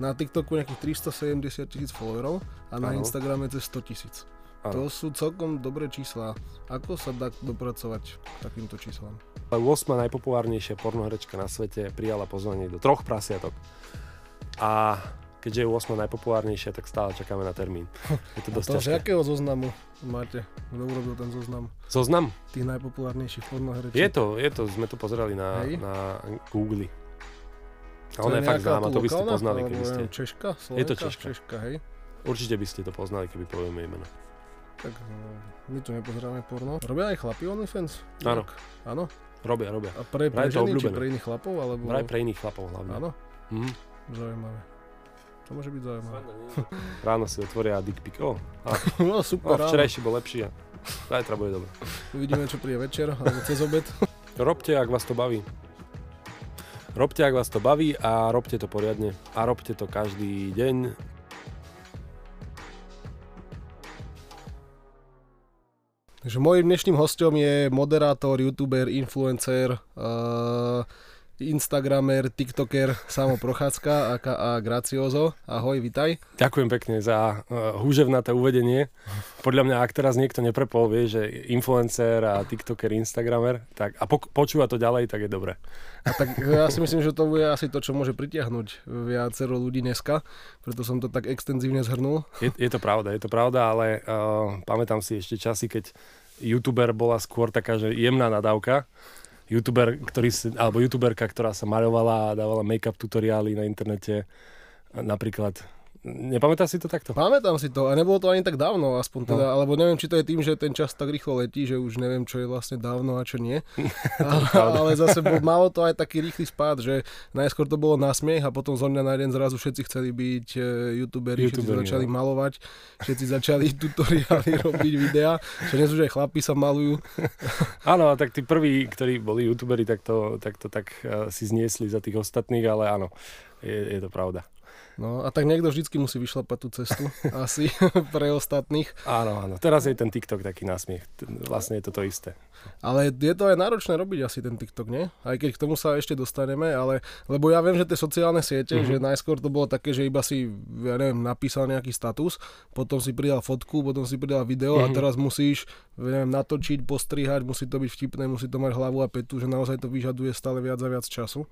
na TikToku nejakých 370 tisíc followerov a na Áno. Instagrame cez 100 tisíc. To sú celkom dobré čísla. Ako sa dá dopracovať k takýmto číslam? 8. najpopulárnejšia pornoherečka na svete prijala pozvanie do troch prasiatok. A keďže je 8. najpopulárnejšia, tak stále čakáme na termín. Je to dosť To z ťažké. jakého zoznamu máte? Kto urobil ten zoznam Zoznam? tých najpopulárnejších pornoherečiek? Je to, je to, sme to pozerali na, Hej. na Google. A To ona je fakt nejaká známa, to by ste poznali, keby ste. Češka? Slovenka? Je to Češka. Češka, hej? Určite by ste to poznali, keby povieme meno. Tak no, my tu nepozeráme porno. Robia aj chlapi OnlyFans? Áno. Áno? Robia, robia. A pre, pre ženy, či pre iných chlapov? Alebo... Vraj pre iných chlapov hlavne. Áno? Mhm. Zaujímavé. To môže byť zaujímavé. Ráno si otvoria dick pic. O, a, No o super, áno. včerajší bol lepší a zajtra bude dobre. Uvidíme, čo príde večer, alebo cez obed. Robte, ak vás to baví. Robte, ak vás to baví a robte to poriadne. A robte to každý deň. Takže môjim dnešným hostom je moderátor, youtuber, influencer, uh, instagramer, tiktoker Samo Prochádzka aka Graciozo. Ahoj, vitaj. Ďakujem pekne za uh, húževnaté uvedenie. Podľa mňa, ak teraz niekto neprepol, vie, že influencer a tiktoker, instagramer, tak, a pok- počúva to ďalej, tak je dobre. A tak ja si myslím, že to bude asi to, čo môže pritiahnuť viacero ľudí dneska, preto som to tak extenzívne zhrnul. Je, je to pravda, je to pravda, ale uh, pamätám si ešte časy, keď youtuber bola skôr taká, že jemná nadávka. Youtuber, ktorý alebo youtuberka, ktorá sa maľovala a dávala make-up tutoriály na internete. Napríklad, nepamätáš si to takto? Pamätám si to a nebolo to ani tak dávno, aspoň teda, no. alebo neviem, či to je tým, že ten čas tak rýchlo letí, že už neviem, čo je vlastne dávno a čo nie. a, ale zase bol, malo to aj taký rýchly spád, že najskôr to bolo na smiech a potom zo dňa na jeden zrazu všetci chceli byť e, youtuberi, všetci začali no. malovať, všetci začali tutoriály robiť videá, že dnes už aj chlapi sa malujú. Áno, tak tí prví, ktorí boli youtuberi, tak to tak, to, tak uh, si zniesli za tých ostatných, ale áno, je, je to pravda. No a tak niekto vždycky musí vyšlapať tú cestu, asi pre ostatných. Áno, áno. Teraz je ten TikTok taký násmiech. Vlastne je to to isté. Ale je to aj náročné robiť asi ten TikTok, nie? Aj keď k tomu sa ešte dostaneme, ale lebo ja viem, že tie sociálne siete, Mhm. mm-hmm. že najskôr to bolo také, že iba si, ja neviem, napísal nejaký status, potom si pridal fotku, potom si pridal video mm-hmm. a Mhm. teraz musíš, neviem, natočiť, postrihať, musí to byť vtipné, musí to mať hlavu a petu, že naozaj to vyžaduje stále viac a viac času.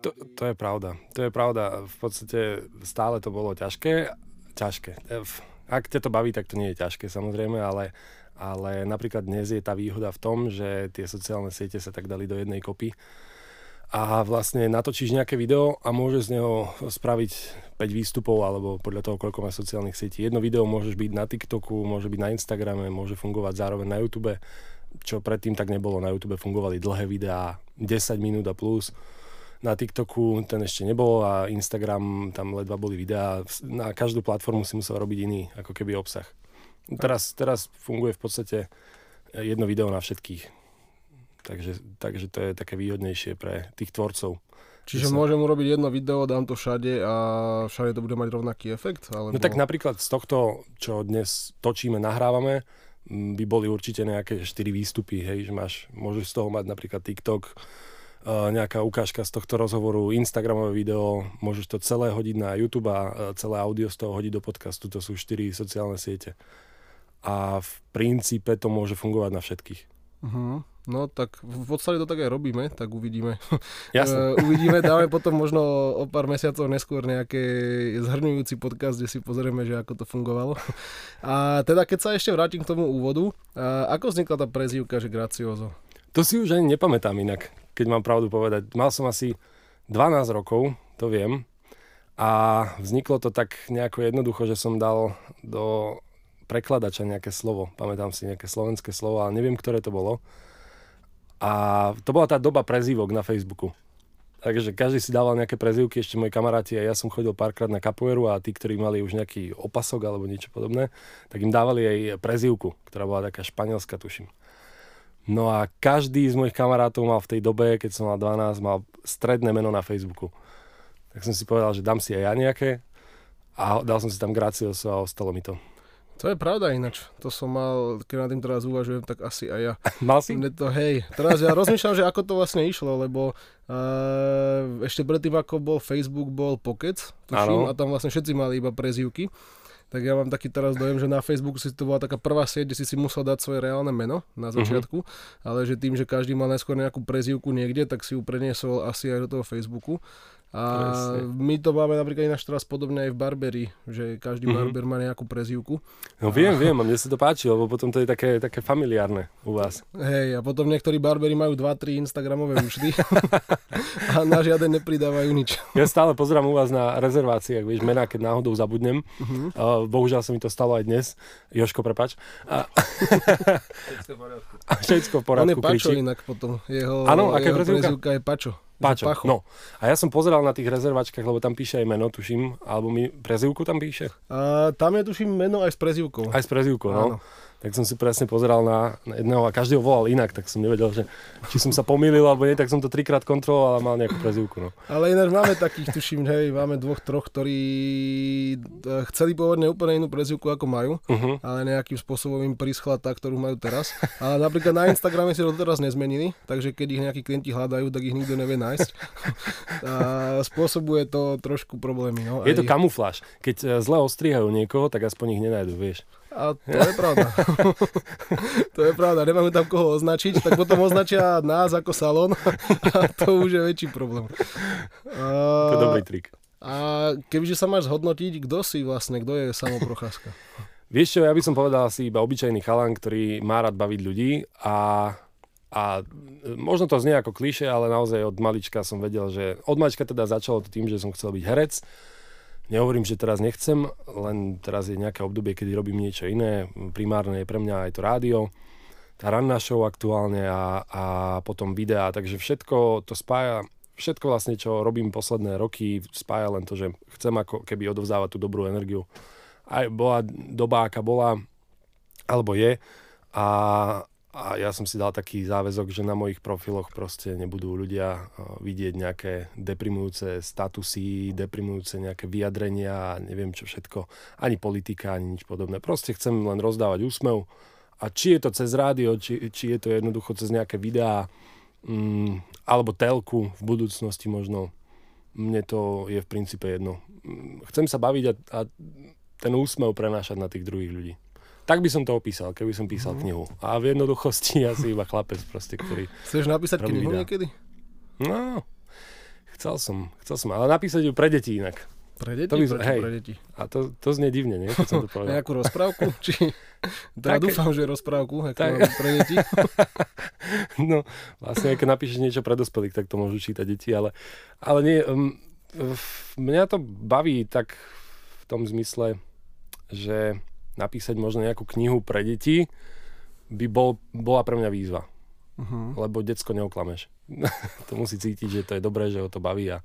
To, to je pravda. To je pravda. V podstate stále to bolo ťažké. Ťažké. E, Ak ťa to baví, tak to nie je ťažké samozrejme, ale, ale napríklad dnes je tá výhoda v tom, že tie sociálne siete sa tak dali do jednej kopy a vlastne natočíš nejaké video a môžeš z neho spraviť 5 výstupov alebo podľa toho, koľko má sociálnych sietí. Jedno video môžeš byť na TikToku, môže byť na Instagrame, môže fungovať zároveň na YouTube, čo predtým tak nebolo. Na YouTube fungovali dlhé videá, 10 minút a plus na TikToku ten ešte nebol a Instagram, tam ledva boli videá. Na každú platformu si musel robiť iný, ako keby obsah. Teraz, teraz funguje v podstate jedno video na všetkých. Takže, takže to je také výhodnejšie pre tých tvorcov. Čiže Že sa- môžem urobiť jedno video, dám to všade a všade to bude mať rovnaký efekt? Alebo... No tak napríklad z tohto, čo dnes točíme, nahrávame, by boli určite nejaké 4 výstupy, hej, že máš, môžeš z toho mať napríklad TikTok, nejaká ukážka z tohto rozhovoru, Instagramové video, môžeš to celé hodiť na YouTube a uh, celé audio z toho hodiť do podcastu, to sú 4 sociálne siete. A v princípe to môže fungovať na všetkých. Uh-huh. No tak v podstate to tak aj robíme, tak uvidíme. Jasne. Uvidíme, dáme potom možno o pár mesiacov neskôr nejaký zhrňujúci podcast, kde si pozrieme, že ako to fungovalo. A teda keď sa ešte vrátim k tomu úvodu, uh, ako vznikla tá prezývka, že Gracioso? To si už ani nepamätám inak, keď mám pravdu povedať. Mal som asi 12 rokov, to viem. A vzniklo to tak nejako jednoducho, že som dal do prekladača nejaké slovo. Pamätám si nejaké slovenské slovo, ale neviem, ktoré to bolo. A to bola tá doba prezývok na Facebooku. Takže každý si dával nejaké prezývky, ešte moji kamaráti a ja som chodil párkrát na kapoeru a tí, ktorí mali už nejaký opasok alebo niečo podobné, tak im dávali aj prezývku, ktorá bola taká španielská, tuším. No a každý z mojich kamarátov mal v tej dobe, keď som mal 12, mal stredné meno na Facebooku. Tak som si povedal, že dám si aj ja nejaké a dal som si tam Gracioso a ostalo mi to. To je pravda ináč. To som mal, keď na tým teraz uvažujem, tak asi aj ja. Mal si? Mne to, hej, teraz ja rozmýšľam, že ako to vlastne išlo, lebo uh, ešte predtým, ako bol Facebook, bol Pocket, tuším, a tam vlastne všetci mali iba prezivky. Tak ja mám taký teraz dojem, že na Facebooku si to bola taká prvá sieť, kde si si musel dať svoje reálne meno na mhm. začiatku, uh-huh. ale že tým, že každý mal najskôr nejakú prezivku niekde, tak si ju preniesol asi aj do toho Facebooku. A Presne. my to máme napríklad ináč teraz podobne aj v Barberi, že každý mm-hmm. barber má nejakú prezývku. No viem, viem, a mne sa to páči, lebo potom to je také, také familiárne u vás. Hej, a potom niektorí barberi majú 2-3 Instagramové účty a na žiaden nepridávajú nič. Ja stále pozerám u vás na rezerváciách, vieš, mená, keď náhodou zabudnem. Mm-hmm. Uh, bohužiaľ sa mi to stalo aj dnes. Joško, prepač. A... Všetko v poriadku. Všetko v poriadku. On je Pačo inak potom. Jeho, ano, aké jeho prezivka je Pačo. Páčo. No. A ja som pozeral na tých rezervačkách, lebo tam píše aj meno, tuším, alebo mi prezivku tam píše? A, tam je tuším meno aj s prezivkou. Aj s prezivkou, no. Áno tak som si presne pozeral na, na jedného a každého volal inak, tak som nevedel, že či som sa pomýlil alebo nie, tak som to trikrát kontroloval a mal nejakú prezivku. No. Ale ináč máme takých, tuším, hej, máme dvoch, troch, ktorí e, chceli pôvodne úplne inú prezivku ako majú, uh-huh. ale nejakým spôsobom im prischla tá, ktorú majú teraz. Ale napríklad na Instagrame si to teraz nezmenili, takže keď ich nejakí klienti hľadajú, tak ich nikto nevie nájsť. A spôsobuje to trošku problémy. No. Je to kamufláž. Keď e, zle ostrihajú niekoho, tak aspoň ich nenajdu, vieš. A to je pravda. to je pravda, nemáme tam koho označiť, tak potom označia nás ako salón a to už je väčší problém. A, to je dobrý trik. A kebyže sa máš zhodnotiť, kto si vlastne, kto je samoprocházka? Vieš čo, ja by som povedal asi iba obyčajný chalan, ktorý má rád baviť ľudí a, a možno to znie ako kliše, ale naozaj od malička som vedel, že od malička teda začalo to tým, že som chcel byť herec Nehovorím, že teraz nechcem, len teraz je nejaké obdobie, kedy robím niečo iné. Primárne je pre mňa aj to rádio, tá ranná show aktuálne a, a potom videá, takže všetko to spája, všetko vlastne, čo robím posledné roky, spája len to, že chcem ako keby odovzdávať tú dobrú energiu. Aj bola doba, aká bola, alebo je a, a ja som si dal taký záväzok, že na mojich profiloch proste nebudú ľudia eh, vidieť nejaké deprimujúce statusy, deprimujúce nejaké vyjadrenia neviem čo všetko. Ani politika, ani nič podobné. Proste chcem len rozdávať úsmev. A či je to cez rádio, či, či je to jednoducho cez nejaké videá, mm, alebo telku v budúcnosti možno, mne to je v princípe jedno. Mm, chcem sa baviť a, a ten úsmev prenášať na tých druhých ľudí. Tak by som to opísal, keby som písal mm. knihu. A v jednoduchosti asi iba chlapec proste, ktorý... Chceš napísať knihu niekedy? No, chcel som, chcel som, ale napísať ju pre deti inak. Pre deti? To by, Prečo hej, pre deti? A to, to znie divne, nie? Keď som to povedal. Nejakú rozprávku? Či... Ja tak, dúfam, že rozprávku, ako tak... pre deti. no, vlastne, keď napíšeš niečo pre dospelých, tak to môžu čítať deti, ale, ale nie, um, mňa to baví tak v tom zmysle, že napísať možno nejakú knihu pre deti, by bol, bola pre mňa výzva. Uh-huh. Lebo decko neoklameš. to musí cítiť, že to je dobré, že ho to baví a,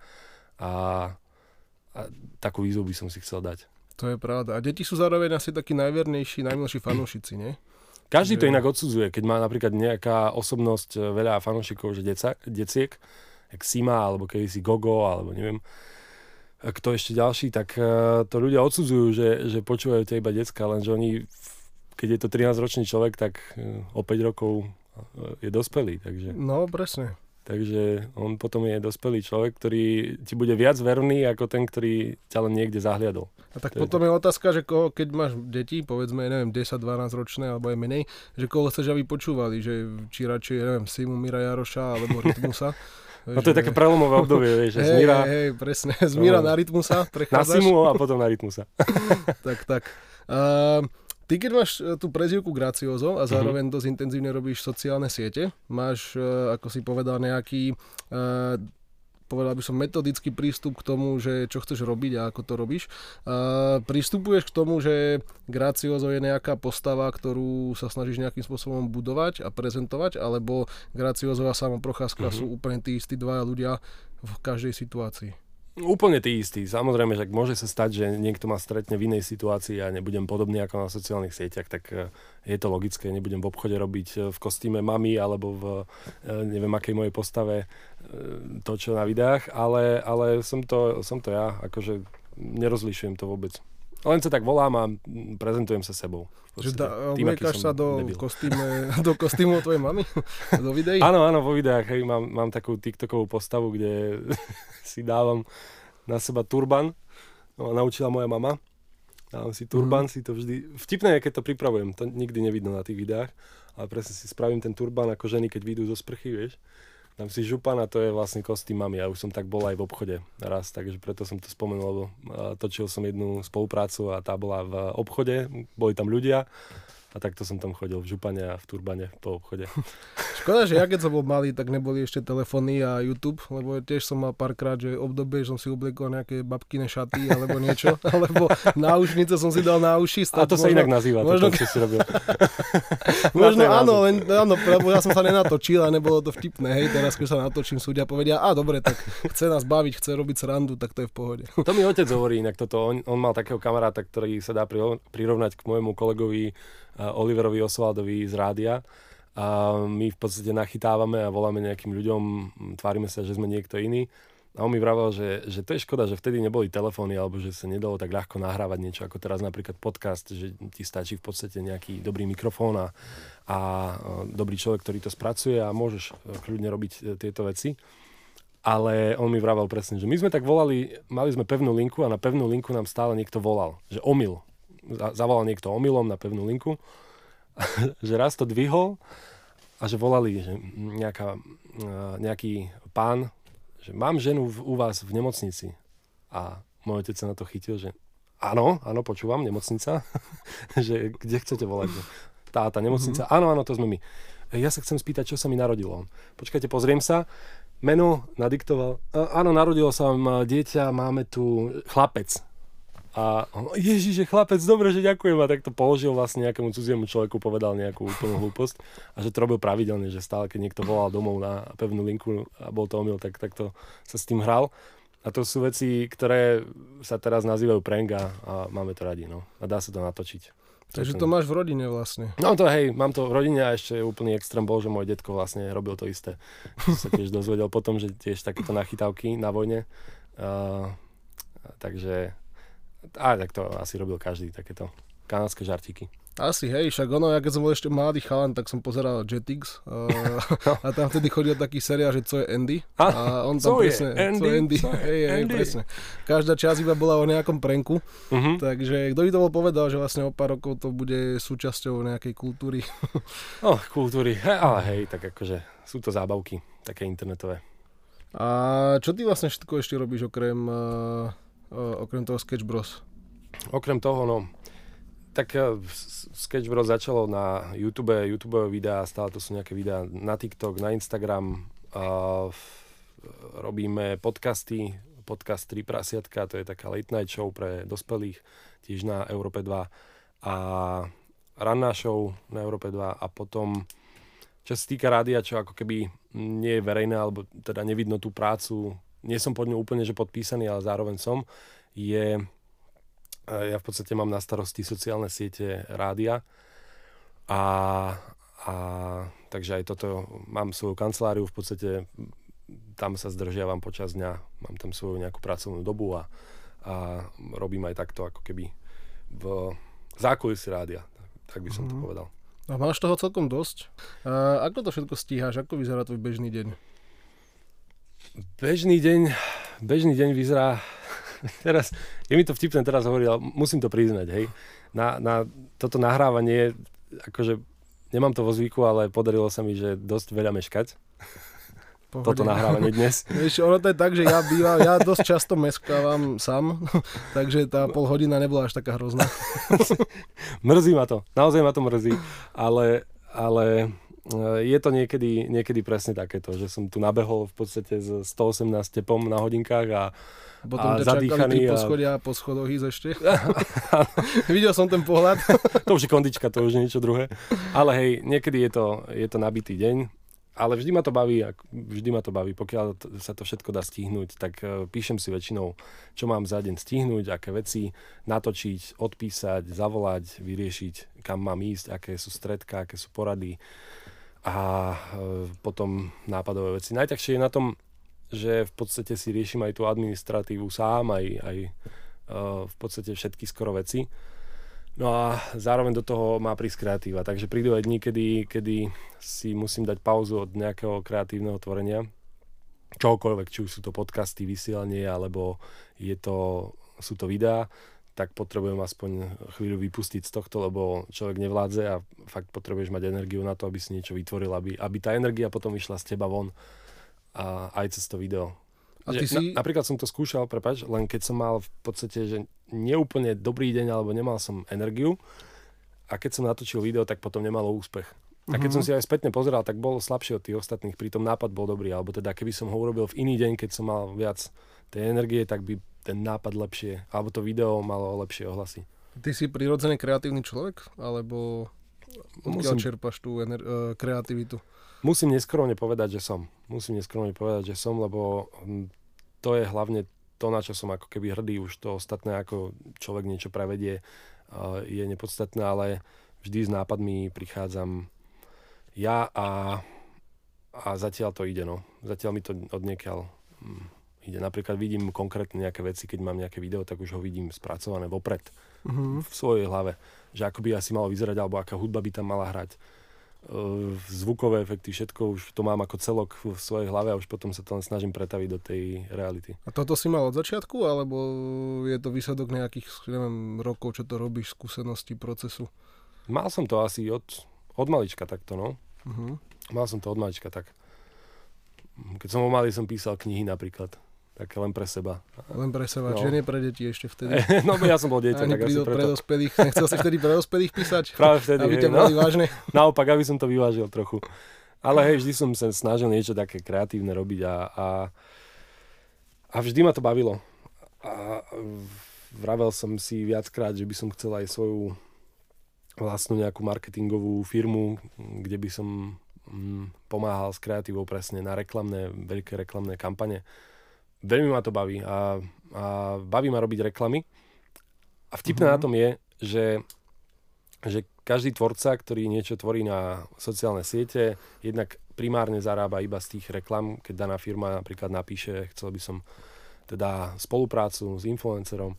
a, a takú výzvu by som si chcel dať. To je pravda. A deti sú zároveň asi takí najvernejší, najmilší fanúšici, nie? Každý to inak odsudzuje, keď má napríklad nejaká osobnosť e, veľa fanúšikov, že deca, deciek, jak Sima, alebo si Gogo, alebo neviem, kto ešte ďalší, tak uh, to ľudia odsudzujú, že, že počúvajú tie iba decka, lenže oni, keď je to 13-ročný človek, tak uh, o 5 rokov uh, je dospelý. Takže, no, presne. Takže on potom je dospelý človek, ktorý ti bude viac verný ako ten, ktorý ťa len niekde zahliadol. A tak to potom je, je otázka, že koho, keď máš deti, povedzme, neviem, 10-12 ročné alebo aj menej, že koho chceš, aby počúvali, že či radšej, neviem, Simu Mira Jaroša alebo Rytmusa. No to je také prelomové obdobie, vieš, že z Mira... Hej, hej, presne, z Mira no, na Rytmusa prechádzaš. Na Simu a potom na Rytmusa. tak, tak. Uh, Ty keď máš e, tú prezivku Graciozo a zároveň uh-huh. dosť intenzívne robíš sociálne siete, máš, e, ako si povedal, nejaký uh, povedal by som, metodický prístup k tomu, že čo chceš robiť a ako to robíš. A pristupuješ k tomu, že Gracioso je nejaká postava, ktorú sa snažíš nejakým spôsobom budovať a prezentovať, alebo Gracioso a samoprocházka mm-hmm. sú úplne tí istí dvaja ľudia v každej situácii? Úplne tí istí. Samozrejme, že môže sa stať, že niekto ma stretne v inej situácii a nebudem podobný ako na sociálnych sieťach, tak e, je to logické. Nebudem v obchode robiť e, v kostýme mami alebo v e, neviem akej mojej postave to, čo na videách, ale, ale som, to, som to ja. Akože nerozlišujem to vôbec. Len sa tak volám a prezentujem sa sebou. Že da, sa do, kostýme, do kostýmu tvojej mamy? Do videí? Áno, áno, vo videách. Hej, mám, mám takú TikTokovú postavu, kde si dávam na seba turban. No, naučila moja mama. Dávam si turban, mm. si to vždy... Vtipné je, keď to pripravujem. To nikdy nevidno na tých videách. Ale presne si spravím ten turban ako ženy, keď vyjdú zo sprchy, vieš Dám si župan a to je vlastne kostým mami. Ja už som tak bol aj v obchode raz, takže preto som to spomenul, lebo točil som jednu spoluprácu a tá bola v obchode, boli tam ľudia a takto som tam chodil v župane a v turbane po obchode. Škoda, že ja keď som bol malý, tak neboli ešte telefóny a YouTube, lebo tiež som mal párkrát, že obdobie, že som si obliekol nejaké babkine šaty alebo niečo, alebo náušnice som si dal na uši. A to možno, sa inak nazýva, možno, to, čo si robil. možno áno, len, áno, lebo ja som sa nenatočil a nebolo to vtipné, hej, teraz keď sa natočím, súdia povedia, a dobre, tak chce nás baviť, chce robiť srandu, tak to je v pohode. To mi otec hovorí inak toto, on, on mal takého kamaráta, ktorý sa dá prirovnať k môjmu kolegovi Oliverovi Osvaldovi z rádia. A my v podstate nachytávame a voláme nejakým ľuďom, tvárime sa, že sme niekto iný. A on mi vravel, že, že to je škoda, že vtedy neboli telefóny alebo že sa nedalo tak ľahko nahrávať niečo ako teraz napríklad podcast, že ti stačí v podstate nejaký dobrý mikrofón a, a dobrý človek, ktorý to spracuje a môžeš kľudne robiť e, tieto veci. Ale on mi vravel presne, že my sme tak volali, mali sme pevnú linku a na pevnú linku nám stále niekto volal, že omyl zavolal niekto omylom na pevnú linku, že raz to dvihol a že volali, že nejaká, e, nejaký pán, že mám ženu v, u vás v nemocnici. A môj otec sa na to chytil, že áno, áno, počúvam, nemocnica. že kde chcete volať? Tá, tá nemocnica. Mm-hmm. Áno, áno, to sme my. Ja sa chcem spýtať, čo sa mi narodilo. Počkajte, pozriem sa. Meno nadiktoval. Áno, narodilo sa vám dieťa, máme tu chlapec. A on, ježiš, chlapec, dobre, že ďakujem. A tak to položil vlastne nejakému cudziemu človeku, povedal nejakú úplnú hlúposť. A že to robil pravidelne, že stále, keď niekto volal domov na pevnú linku a bol to omyl, tak, tak to sa s tým hral. A to sú veci, ktoré sa teraz nazývajú prank a, máme to radi. No. A dá sa to natočiť. Takže to máš v rodine vlastne. No to hej, mám to v rodine a ešte úplný extrém bol, že môj detko vlastne robil to isté. sa tiež dozvedel potom, že tiež takéto nachytávky na vojne. Uh, takže a tak to asi robil každý, takéto kanadské žartíky. Asi, hej, však ono, ja keď som bol ešte mladý chalan, tak som pozeral Jetix uh, a tam vtedy chodil taký seriál, že co je Andy. A, on tam co presne, je Andy? Co je Andy, co je hej, hej, Andy? presne. Každá časť iba bola o nejakom prenku, uh-huh. takže kto by to bol povedal, že vlastne o pár rokov to bude súčasťou nejakej kultúry. oh, kultúry, he, ale hej, tak akože sú to zábavky, také internetové. A čo ty vlastne všetko ešte robíš okrem uh, okrem toho Sketch Bros? Okrem toho, no, tak e, Sketch Bros. začalo na YouTube, YouTube videá, stále to sú nejaké videá na TikTok, na Instagram, uh, robíme podcasty, podcast 3 prasiatka, to je taká late night show pre dospelých, tiež na Európe 2 a ranná show na Európe 2 a potom čo sa týka rádia, čo ako keby nie je verejné, alebo teda nevidno tú prácu nie som pod ňou úplne že podpísaný, ale zároveň som, je, e, ja v podstate mám na starosti sociálne siete rádia a, a takže aj toto, mám svoju kanceláriu, v podstate tam sa zdržiavam počas dňa, mám tam svoju nejakú pracovnú dobu a, a robím aj takto ako keby v zákulisí rádia, tak by som mm-hmm. to mhm. povedal. A máš toho celkom dosť. A ako to všetko stíhaš? Ako vyzerá tvoj bežný deň? Bežný deň, bežný deň vyzerá, teraz, je mi to vtipné teraz hovoriť, ale musím to priznať, hej. Na, na toto nahrávanie, akože nemám to vo zvyku, ale podarilo sa mi, že dosť veľa meškať. Pohode. Toto nahrávanie dnes. Vieš, ono to je tak, že ja bývam, ja dosť často meskávam sám, takže tá pol hodina nebola až taká hrozná. mrzí ma to, naozaj ma to mrzí, ale, ale je to niekedy, niekedy presne takéto, že som tu nabehol v podstate s 118 tepom na hodinkách a, potom a zadýchaný. A... poschodia po schodoch ísť ešte. Videl som ten pohľad. to už je kondička, to už je niečo druhé. Ale hej, niekedy je to, je to nabitý deň, ale vždy ma to baví, vždy ma to baví. Pokiaľ sa to všetko dá stihnúť, tak eh, píšem si väčšinou, čo mám za deň stihnúť, aké veci natočiť, odpísať, zavolať, vyriešiť, kam mám ísť, aké sú stredka, aké sú porady a e, potom nápadové veci. Najťažšie je na tom, že v podstate si riešim aj tú administratívu sám, aj, aj v podstate všetky skoro veci. No a zároveň do toho má prísť kreatíva. Takže prídu aj dní, kedy, kedy si musím dať pauzu od nejakého kreatívneho tvorenia. Čokoľvek, či už sú to podcasty, vysielanie, alebo je to, sú to videá, tak potrebujem aspoň chvíľu vypustiť z tohto, lebo človek nevládze a fakt potrebuješ mať energiu na to, aby si niečo vytvoril, aby, aby tá energia potom vyšla z teba von a aj cez to video. A ty že, si... na, napríklad som to skúšal, prepač, len keď som mal v podstate, že neúplne dobrý deň, alebo nemal som energiu a keď som natočil video, tak potom nemalo úspech. A keď som si aj spätne pozeral, tak bol slabší od tých ostatných, pritom nápad bol dobrý, alebo teda keby som ho urobil v iný deň, keď som mal viac tej energie, tak by ten nápad lepšie, alebo to video malo lepšie ohlasy. Ty si prirodzene kreatívny človek, alebo odkiaľ čerpaš tú ener- uh, kreativitu? Musím neskromne povedať, že som. Musím neskromne povedať, že som, lebo hm, to je hlavne to, na čo som ako keby hrdý, už to ostatné, ako človek niečo prevedie, je nepodstatné, ale vždy s nápadmi prichádzam ja a, a zatiaľ to ide, no. Zatiaľ mi to odniekiaľ hm, ide. Napríklad vidím konkrétne nejaké veci, keď mám nejaké video, tak už ho vidím spracované vopred uh-huh. v svojej hlave, že ako by asi malo vyzerať, alebo aká hudba by tam mala hrať zvukové efekty, všetko už to mám ako celok v svojej hlave a už potom sa to len snažím pretaviť do tej reality. A toto si mal od začiatku, alebo je to výsledok nejakých, neviem, rokov, čo to robíš, skúsenosti, procesu? Mal som to asi od, od malička takto, no. Uh-huh. Mal som to od malička tak. Keď som ho malý, som písal knihy napríklad. Také len pre seba. Len pre seba, no. čiže nie pre deti ešte vtedy. no ja som bol dieťa, Ani tak asi preto. pre dospelých. Nechcel si vtedy pre dospelých písať? Práve vtedy. Aby ťa no. vážne. Naopak, aby som to vyvážil trochu. Ale hej, vždy som sa snažil niečo také kreatívne robiť a, a, a vždy ma to bavilo. A vravel som si viackrát, že by som chcel aj svoju vlastnú nejakú marketingovú firmu, kde by som mm, pomáhal s kreatívou presne na reklamné, veľké reklamné kampane veľmi ma to baví a, a baví ma robiť reklamy. A vtipné mm-hmm. na tom je, že, že každý tvorca, ktorý niečo tvorí na sociálne siete, jednak primárne zarába iba z tých reklam, keď daná firma napríklad napíše, chcel by som teda spoluprácu s influencerom,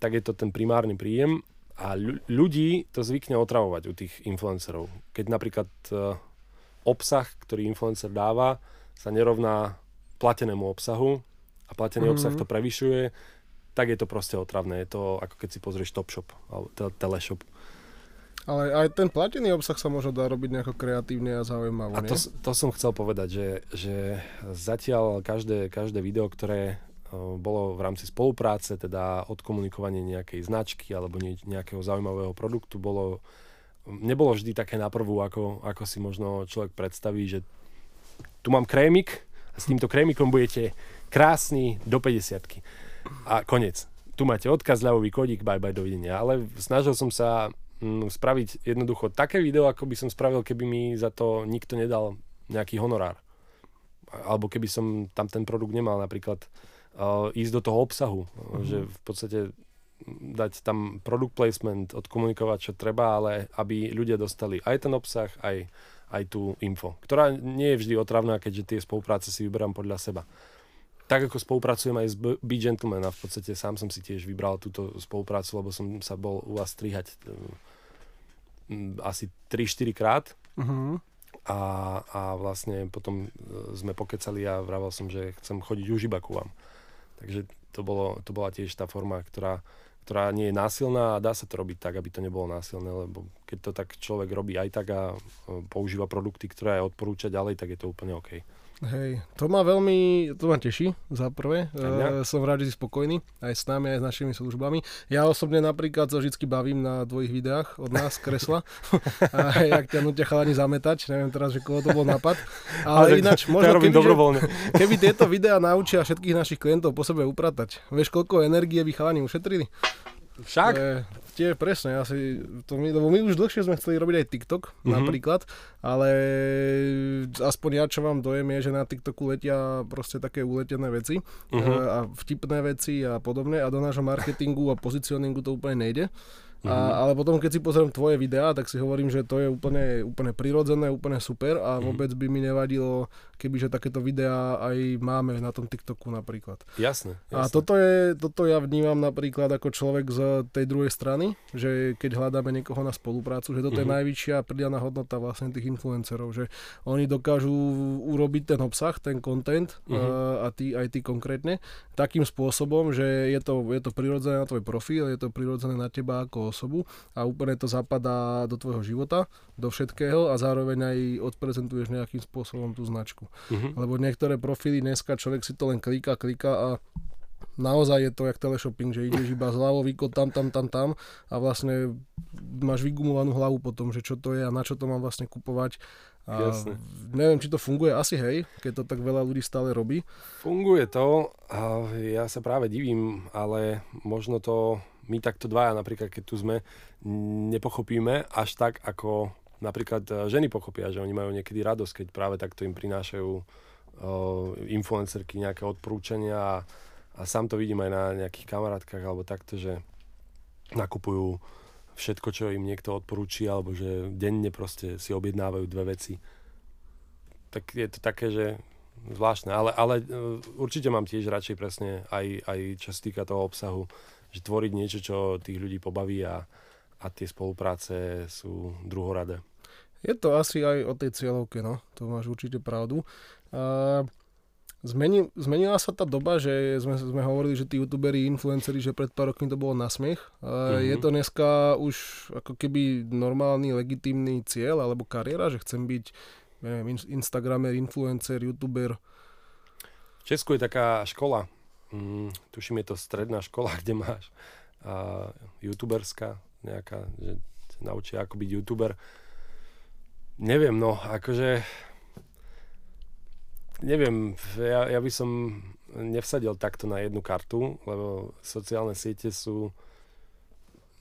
tak je to ten primárny príjem a ľudí to zvykne otravovať u tých influencerov. Keď napríklad uh, obsah, ktorý influencer dáva, sa nerovná platenému obsahu, a platený mm-hmm. obsah to prevyšuje, tak je to proste otravné. Je to ako keď si pozrieš Topshop alebo Teleshop. Ale aj ten platený obsah sa môže dá robiť nejako kreatívne a zaujímavé. A to, to som chcel povedať, že, že zatiaľ každé, každé video, ktoré bolo v rámci spolupráce, teda odkomunikovanie nejakej značky alebo nejakého zaujímavého produktu, bolo, nebolo vždy také naprvú, ako, ako si možno človek predstaví, že tu mám krémik a s týmto krémikom budete krásny do 50 A konec. Tu máte odkaz, ľavový kodík, bye bye, dovidenia. Ale snažil som sa mm, spraviť jednoducho také video, ako by som spravil, keby mi za to nikto nedal nejaký honorár. Alebo keby som tam ten produkt nemal napríklad uh, ísť do toho obsahu. Mm-hmm. Že v podstate dať tam product placement, odkomunikovať, čo treba, ale aby ľudia dostali aj ten obsah, aj, aj tú info, ktorá nie je vždy otravná, keďže tie spolupráce si vyberám podľa seba tak ako spolupracujem aj s Be Gentleman a v podstate sám som si tiež vybral túto spoluprácu, lebo som sa bol u vás strihať um, asi 3-4 krát. Uh-huh. A, a vlastne potom e, sme pokecali a vravel som, že chcem chodiť už iba ku vám. Takže to, bolo, to bola tiež tá forma, ktorá, ktorá nie je násilná a dá sa to robiť tak, aby to nebolo násilné, lebo keď to tak človek robí aj tak a e, používa produkty, ktoré aj odporúča ďalej, tak je to úplne OK. Hej, to ma veľmi, to ma teší, za prvé. E, som rád, že si spokojný, aj s nami, aj s našimi službami. Ja osobne napríklad sa vždy bavím na dvojich videách od nás, kresla. a jak ťa nutia chalani zametať, neviem teraz, že koho to bol nápad. Ale, Ale ináč, možno keby, dobrovoľne. Že, keby tieto videá naučia všetkých našich klientov po sebe upratať, vieš, koľko energie by chalani ušetrili? Však? To je, tie, presne, asi, to my, lebo my už dlhšie sme chceli robiť aj TikTok mm-hmm. napríklad, ale aspoň ja, čo mám dojem, je, že na TikToku letia proste také uletené veci mm-hmm. a vtipné veci a podobne a do nášho marketingu a pozicioningu to úplne nejde. A, mhm. ale potom, keď si pozriem tvoje videá, tak si hovorím, že to je úplne, úplne prirodzené, úplne super a mhm. vôbec by mi nevadilo, kebyže takéto videá aj máme na tom TikToku napríklad. Jasné. jasné. A toto, je, toto ja vnímam napríklad ako človek z tej druhej strany, že keď hľadáme niekoho na spoluprácu, že toto mm-hmm. je mhm. najvyššia pridaná hodnota vlastne tých influencerov, že oni dokážu urobiť ten obsah, ten content mm-hmm. a ty, aj ty konkrétne takým spôsobom, že je to, je to prirodzené na tvoj profil, je to prirodzené na teba ako osobu a úplne to zapadá do tvojho života, do všetkého a zároveň aj odprezentuješ nejakým spôsobom tú značku. Uh-huh. Lebo niektoré profily dneska človek si to len klika, klika a naozaj je to jak teleshopping, že ideš iba zľavo, výkon tam, tam, tam, tam a vlastne máš vygumovanú hlavu potom, že čo to je a na čo to mám vlastne kupovať. A Jasne. Neviem, či to funguje, asi hej, keď to tak veľa ľudí stále robí. Funguje to a ja sa práve divím, ale možno to my takto dvaja napríklad, keď tu sme, nepochopíme až tak, ako napríklad e, ženy pochopia, že oni majú niekedy radosť, keď práve takto im prinášajú uh, influencerky nejaké odporúčania a, a sám to vidím aj na nejakých kamarátkach alebo takto, že nakupujú všetko, čo im niekto odporúči alebo že denne proste si objednávajú dve veci. Tak je to také, že zvláštne, ale, ale uh, určite mám tiež radšej presne aj, aj čo sa týka toho obsahu, že tvoriť niečo, čo tých ľudí pobaví a, a tie spolupráce sú druhoradé. Je to asi aj o tej cieľovke, no. To máš určite pravdu. A zmeni, zmenila sa tá doba, že sme, sme hovorili, že tí youtuberi, influenceri, že pred pár rokmi to bolo na smiech. A mm-hmm. Je to dneska už ako keby normálny, legitímny cieľ alebo kariéra, že chcem byť neviem, Instagramer, influencer, youtuber. V Česku je taká škola, mm, tuším, je to stredná škola, kde máš a, youtuberská nejaká, že sa naučia ako byť youtuber. Neviem, no, akože neviem, ja, ja by som nevsadil takto na jednu kartu, lebo sociálne siete sú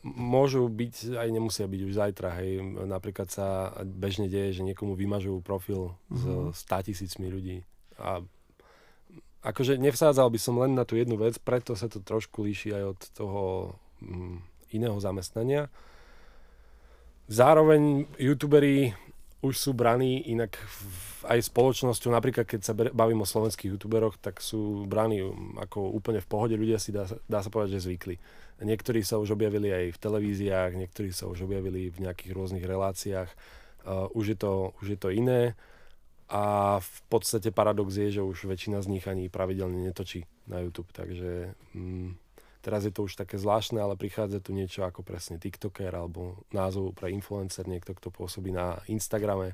môžu byť, aj nemusia byť už zajtra, hej. Napríklad sa bežne deje, že niekomu vymažujú profil mm-hmm. s 100 tisícmi ľudí a akože nevsádzal by som len na tú jednu vec, preto sa to trošku líši aj od toho mm, iného zamestnania. Zároveň youtuberi už sú braní inak aj spoločnosťou, napríklad keď sa bavím o slovenských youtuberoch, tak sú braní mm, ako úplne v pohode, ľudia si dá, dá sa povedať, že zvykli. Niektorí sa už objavili aj v televíziách, niektorí sa už objavili v nejakých rôznych reláciách, uh, už, je to, už je to iné a v podstate paradox je, že už väčšina z nich ani pravidelne netočí na YouTube, takže mm, teraz je to už také zvláštne, ale prichádza tu niečo ako presne TikToker alebo názov pre influencer, niekto, kto pôsobí na Instagrame.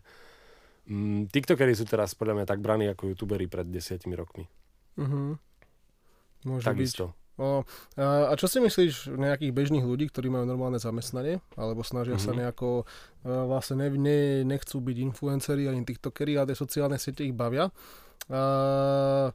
Mm, TikTokery sú teraz podľa mňa tak braní ako YouTuberi pred desiatimi rokmi. Uh-huh. Môže Takisto. byť. No, a čo si myslíš nejakých bežných ľudí, ktorí majú normálne zamestnanie, alebo snažia mm-hmm. sa mhm. nejako, vlastne ne, ne, nechcú byť influenceri ani tiktokeri, ale tie sociálne siete ich bavia. A,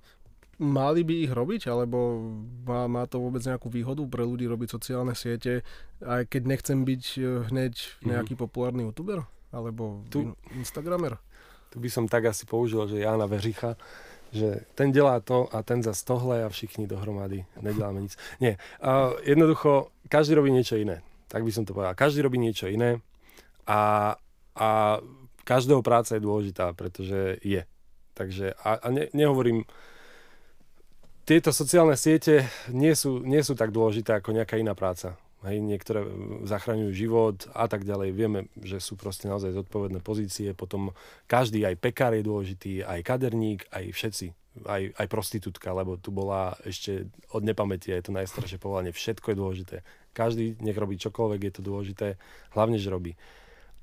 mali by ich robiť, alebo má, má to vôbec nejakú výhodu pre ľudí robiť sociálne siete, aj keď nechcem byť e, hneď mhm. nejaký mm-hmm. populárny youtuber, alebo tu, instagramer? Tu by som tak asi použil, že Jana Veřicha, že ten delá to a ten za tohle a všichni dohromady nedeláme nic. Nie, uh, jednoducho každý robí niečo iné. Tak by som to povedal. Každý robí niečo iné a, a každého práca je dôležitá, pretože je. Takže a, a ne, nehovorím, tieto sociálne siete nie sú, nie sú tak dôležité ako nejaká iná práca. Hej, niektoré zachraňujú život a tak ďalej. Vieme, že sú proste naozaj zodpovedné pozície. Potom každý, aj pekár je dôležitý, aj kaderník, aj všetci. Aj, aj prostitútka, lebo tu bola ešte od nepamätia, je to najstaršie povolanie. Všetko je dôležité. Každý nech robí čokoľvek, je to dôležité. Hlavne, že robí.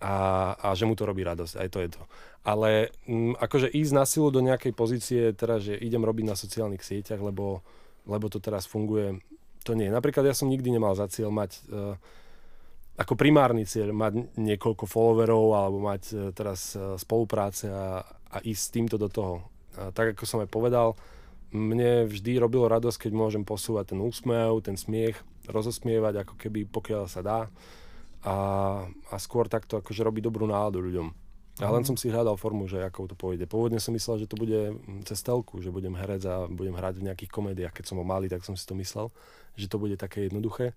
A, a že mu to robí radosť. Aj to je to. Ale m, akože ísť na silu do nejakej pozície, teda, že idem robiť na sociálnych sieťach, lebo, lebo to teraz funguje, to nie. Napríklad ja som nikdy nemal za cieľ mať uh, ako primárny cieľ mať niekoľko followerov alebo mať uh, teraz uh, spolupráce a, a ísť s týmto do toho. A tak ako som aj povedal, mne vždy robilo radosť, keď môžem posúvať ten úsmev, ten smiech, rozosmievať ako keby pokiaľ sa dá a, a skôr takto akože robiť dobrú náladu ľuďom. A len mhm. som si hľadal formu, že ako to pôjde. Pôvodne som myslel, že to bude cez telku, že budem herec a budem hrať v nejakých komédiách. Keď som ho malý, tak som si to myslel, že to bude také jednoduché.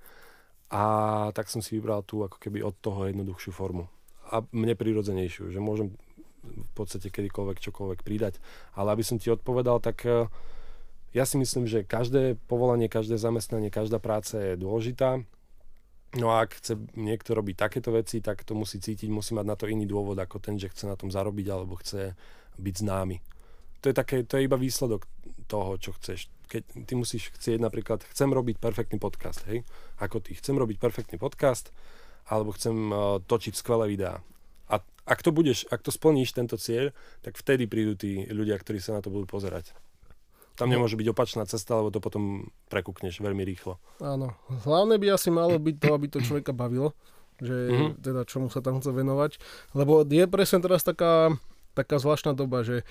A tak som si vybral tú ako keby od toho jednoduchšiu formu. A mne prirodzenejšiu, že môžem v podstate kedykoľvek čokoľvek pridať. Ale aby som ti odpovedal, tak eh, ja si myslím, že každé povolanie, každé zamestnanie, každá práca je dôležitá No a ak chce niekto robiť takéto veci, tak to musí cítiť, musí mať na to iný dôvod ako ten, že chce na tom zarobiť alebo chce byť známy. To je, také, to je iba výsledok toho, čo chceš. Keď ty musíš chcieť napríklad, chcem robiť perfektný podcast, hej? Ako ty, chcem robiť perfektný podcast alebo chcem uh, točiť skvelé videá. A ak to budeš, ak to splníš, tento cieľ, tak vtedy prídu tí ľudia, ktorí sa na to budú pozerať. Tam nemôže byť opačná cesta, lebo to potom prekúkneš veľmi rýchlo. Áno. Hlavné by asi malo byť to, aby to človeka bavilo, že mm-hmm. teda čomu sa tam chce venovať. Lebo je presne teraz taká, taká zvláštna doba, že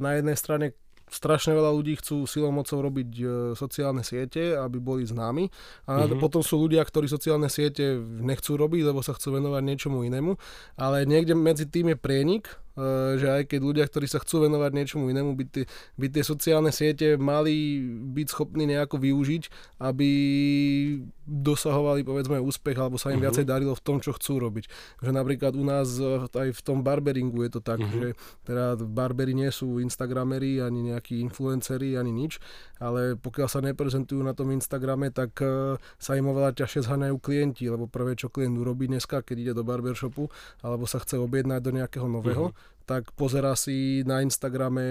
na jednej strane strašne veľa ľudí chcú silou mocou robiť e, sociálne siete, aby boli známi. A mm-hmm. potom sú ľudia, ktorí sociálne siete nechcú robiť, lebo sa chcú venovať niečomu inému. Ale niekde medzi tým je prienik, že aj keď ľudia, ktorí sa chcú venovať niečomu inému, by tie, by tie sociálne siete mali byť schopní nejako využiť, aby dosahovali povedzme úspech alebo sa im uh-huh. viacej darilo v tom, čo chcú robiť. Že napríklad u nás eh, aj v tom barberingu je to tak, uh-huh. že teda barberi nie sú instagrameri, ani nejakí influenceri, ani nič, ale pokiaľ sa neprezentujú na tom Instagrame, tak eh, sa im oveľa ťažšie zhaňajú klienti, lebo prvé, čo klient urobí dneska, keď ide do barbershopu, alebo sa chce objednať do nejakého nového, uh-huh tak pozera si na Instagrame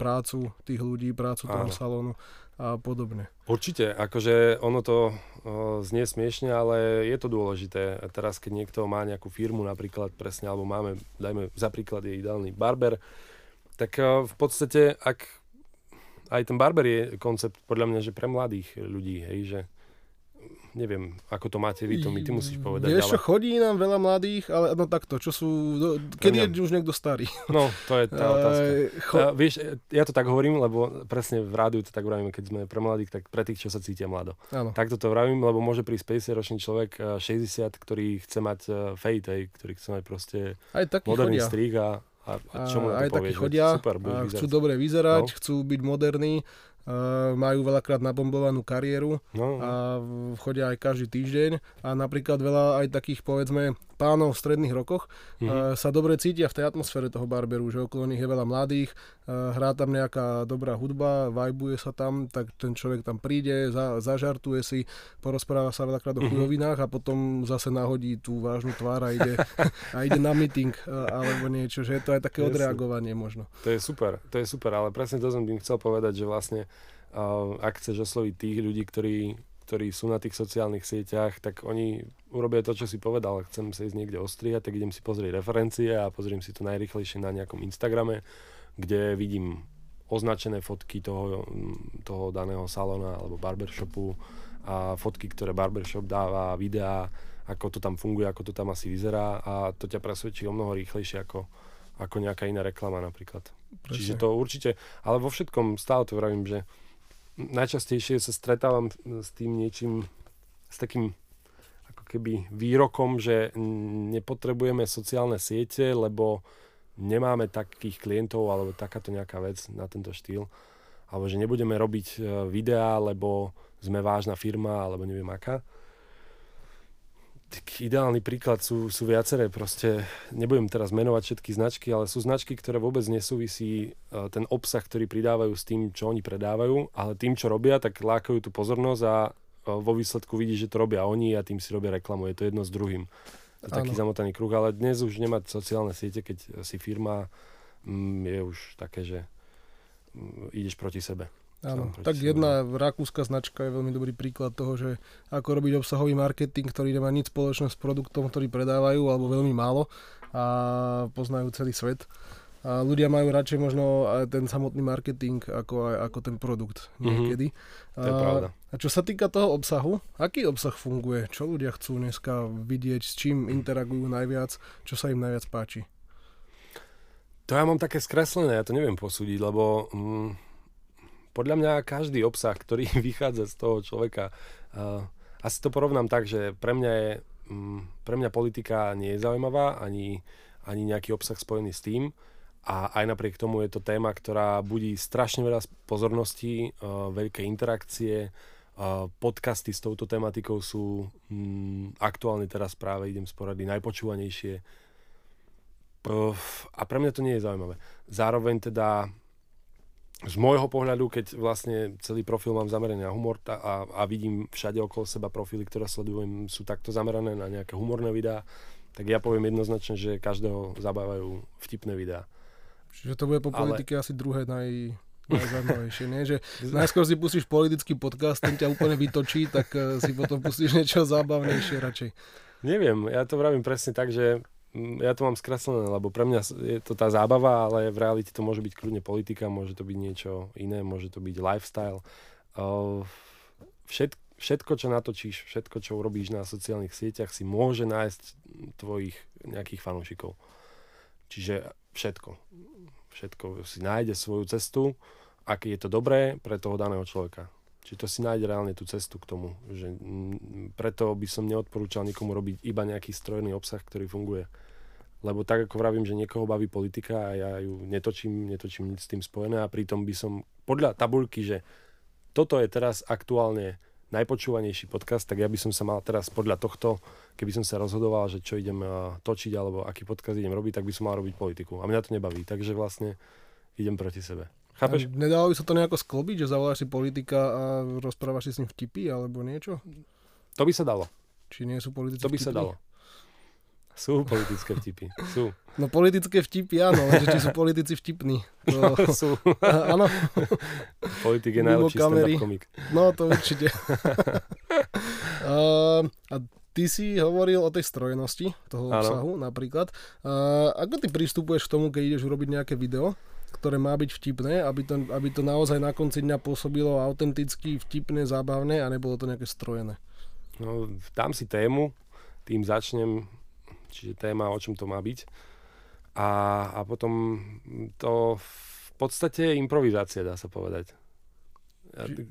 prácu tých ľudí, prácu toho Áno. salónu a podobne. Určite, akože ono to o, znie smiešne, ale je to dôležité. Teraz, keď niekto má nejakú firmu napríklad presne, alebo máme, dajme za príklad je ideálny barber, tak o, v podstate, ak aj ten barber je koncept podľa mňa, že pre mladých ľudí, hej, že neviem, ako to máte vy, to mi ty musíš povedať. Vieš, ale... chodí nám veľa mladých, ale no takto, čo sú, kedy je už niekto starý? No, to je tá otázka. Cho... Uh, vieš, ja to tak hovorím, lebo presne v rádiu to tak vravím, keď sme pre mladých, tak pre tých, čo sa cítia mlado. Áno. Takto to vravím, lebo môže prísť 50 ročný človek 60, ktorý chce mať fade, hej, ktorý chce mať proste moderný chodia. a a, a čo mu aj takí chodia, Super, a chcú dobre vyzerať, no. chcú byť moderní majú veľakrát nabombovanú kariéru no. a chodia aj každý týždeň a napríklad veľa aj takých povedzme pánov v stredných rokoch mm-hmm. sa dobre cítia v tej atmosfére toho barberu, že okolo nich je veľa mladých, uh, hrá tam nejaká dobrá hudba, vajbuje sa tam, tak ten človek tam príde, za, zažartuje si, porozpráva sa veľakrát o mhm. chujovinách mm-hmm. a potom zase nahodí tú vážnu tvár a ide, a ide na meeting uh, alebo niečo, že je to aj také odreagovanie možno. To je super, to je super, ale presne to som tým chcel povedať, že vlastne ak chceš osloviť tých ľudí, ktorí, ktorí sú na tých sociálnych sieťach, tak oni urobia to, čo si povedal. Chcem sa ísť niekde ostriať, tak idem si pozrieť referencie a pozriem si to najrychlejšie na nejakom Instagrame, kde vidím označené fotky toho, toho daného salóna alebo barbershopu a fotky, ktoré barbershop dáva, videá, ako to tam funguje, ako to tam asi vyzerá a to ťa presvedčí o mnoho rýchlejšie ako, ako nejaká iná reklama napríklad. Presne. Čiže to určite, ale vo všetkom stále to vravím, že najčastejšie sa stretávam s tým niečím, s takým ako keby výrokom, že nepotrebujeme sociálne siete, lebo nemáme takých klientov alebo takáto nejaká vec na tento štýl. Alebo že nebudeme robiť e, videá, lebo sme vážna firma alebo neviem aká tak ideálny príklad sú, sú viaceré, proste nebudem teraz menovať všetky značky, ale sú značky, ktoré vôbec nesúvisí e, ten obsah, ktorý pridávajú s tým, čo oni predávajú, ale tým, čo robia, tak lákajú tú pozornosť a e, vo výsledku vidí, že to robia oni a tým si robia reklamu. Je to jedno s druhým. Taký zamotaný kruh, ale dnes už nemať sociálne siete, keď si firma mm, je už také, že mm, ideš proti sebe. Áno, tak jedna rakúska značka je veľmi dobrý príklad toho, že ako robiť obsahový marketing, ktorý nemá nič spoločné s produktom, ktorý predávajú, alebo veľmi málo a poznajú celý svet. A ľudia majú radšej možno ten samotný marketing ako, ako ten produkt mhm. niekedy. Mm-hmm. To je pravda. A čo sa týka toho obsahu, aký obsah funguje? Čo ľudia chcú dneska vidieť, s čím interagujú najviac, čo sa im najviac páči? To ja mám také skreslené, ja to neviem posúdiť, lebo... Mm, podľa mňa každý obsah, ktorý vychádza z toho človeka, uh, asi to porovnám tak, že pre mňa je um, pre mňa politika nie je zaujímavá, ani, ani nejaký obsah spojený s tým. A aj napriek tomu je to téma, ktorá budí strašne veľa pozorností, uh, veľké interakcie, uh, podcasty s touto tematikou sú um, aktuálne teraz práve, idem z porady, najpočúvanejšie. Uh, a pre mňa to nie je zaujímavé. Zároveň teda z môjho pohľadu, keď vlastne celý profil mám zameraný na humor a, a vidím všade okolo seba profily, ktoré sledujem, sú takto zamerané na nejaké humorné videá, tak ja poviem jednoznačne, že každého zabávajú vtipné videá. Čiže to bude po politike Ale... asi druhé naj, najzaujímavejšie, nie? Že najskôr si pustíš politický podcast, ten ťa úplne vytočí, tak eh, si potom pustíš niečo zábavnejšie radšej. Neviem, ja to vravím presne tak, že ja to mám skreslené, lebo pre mňa je to tá zábava, ale v realite to môže byť kľudne politika, môže to byť niečo iné, môže to byť lifestyle. Všet, všetko, čo natočíš, všetko, čo urobíš na sociálnych sieťach, si môže nájsť tvojich nejakých fanúšikov. Čiže všetko. Všetko si nájde svoju cestu, ak je to dobré pre toho daného človeka. Či to si nájde reálne tú cestu k tomu. Že preto by som neodporúčal nikomu robiť iba nejaký strojný obsah, ktorý funguje. Lebo tak ako vravím, že niekoho baví politika a ja ju netočím, netočím nič s tým spojené a pritom by som podľa tabulky, že toto je teraz aktuálne najpočúvanejší podcast, tak ja by som sa mal teraz podľa tohto, keby som sa rozhodoval, že čo idem točiť alebo aký podcast idem robiť, tak by som mal robiť politiku. A mňa to nebaví, takže vlastne idem proti sebe. Chápeš? Nedalo by sa to nejako sklobiť, že zavoláš si politika a rozprávaš si s ním vtipy alebo niečo? To by sa dalo. Či nie sú politické To by vtipy? sa dalo. Sú politické vtipy. Sú. No politické vtipy áno, že či sú politici vtipní. To... No, sú. áno. Politik je najlepší stand-up komik. No to určite. uh, a ty si hovoril o tej strojenosti toho obsahu ano. napríklad. Uh, ako ty pristupuješ k tomu, keď ideš urobiť nejaké video? Ktoré má byť vtipné, aby to, aby to naozaj na konci dňa pôsobilo autenticky, vtipné, zábavné a nebolo to nejaké strojené. No, dám si tému, tým začnem, čiže téma, o čom to má byť. A, a potom to v podstate je improvizácia, dá sa povedať.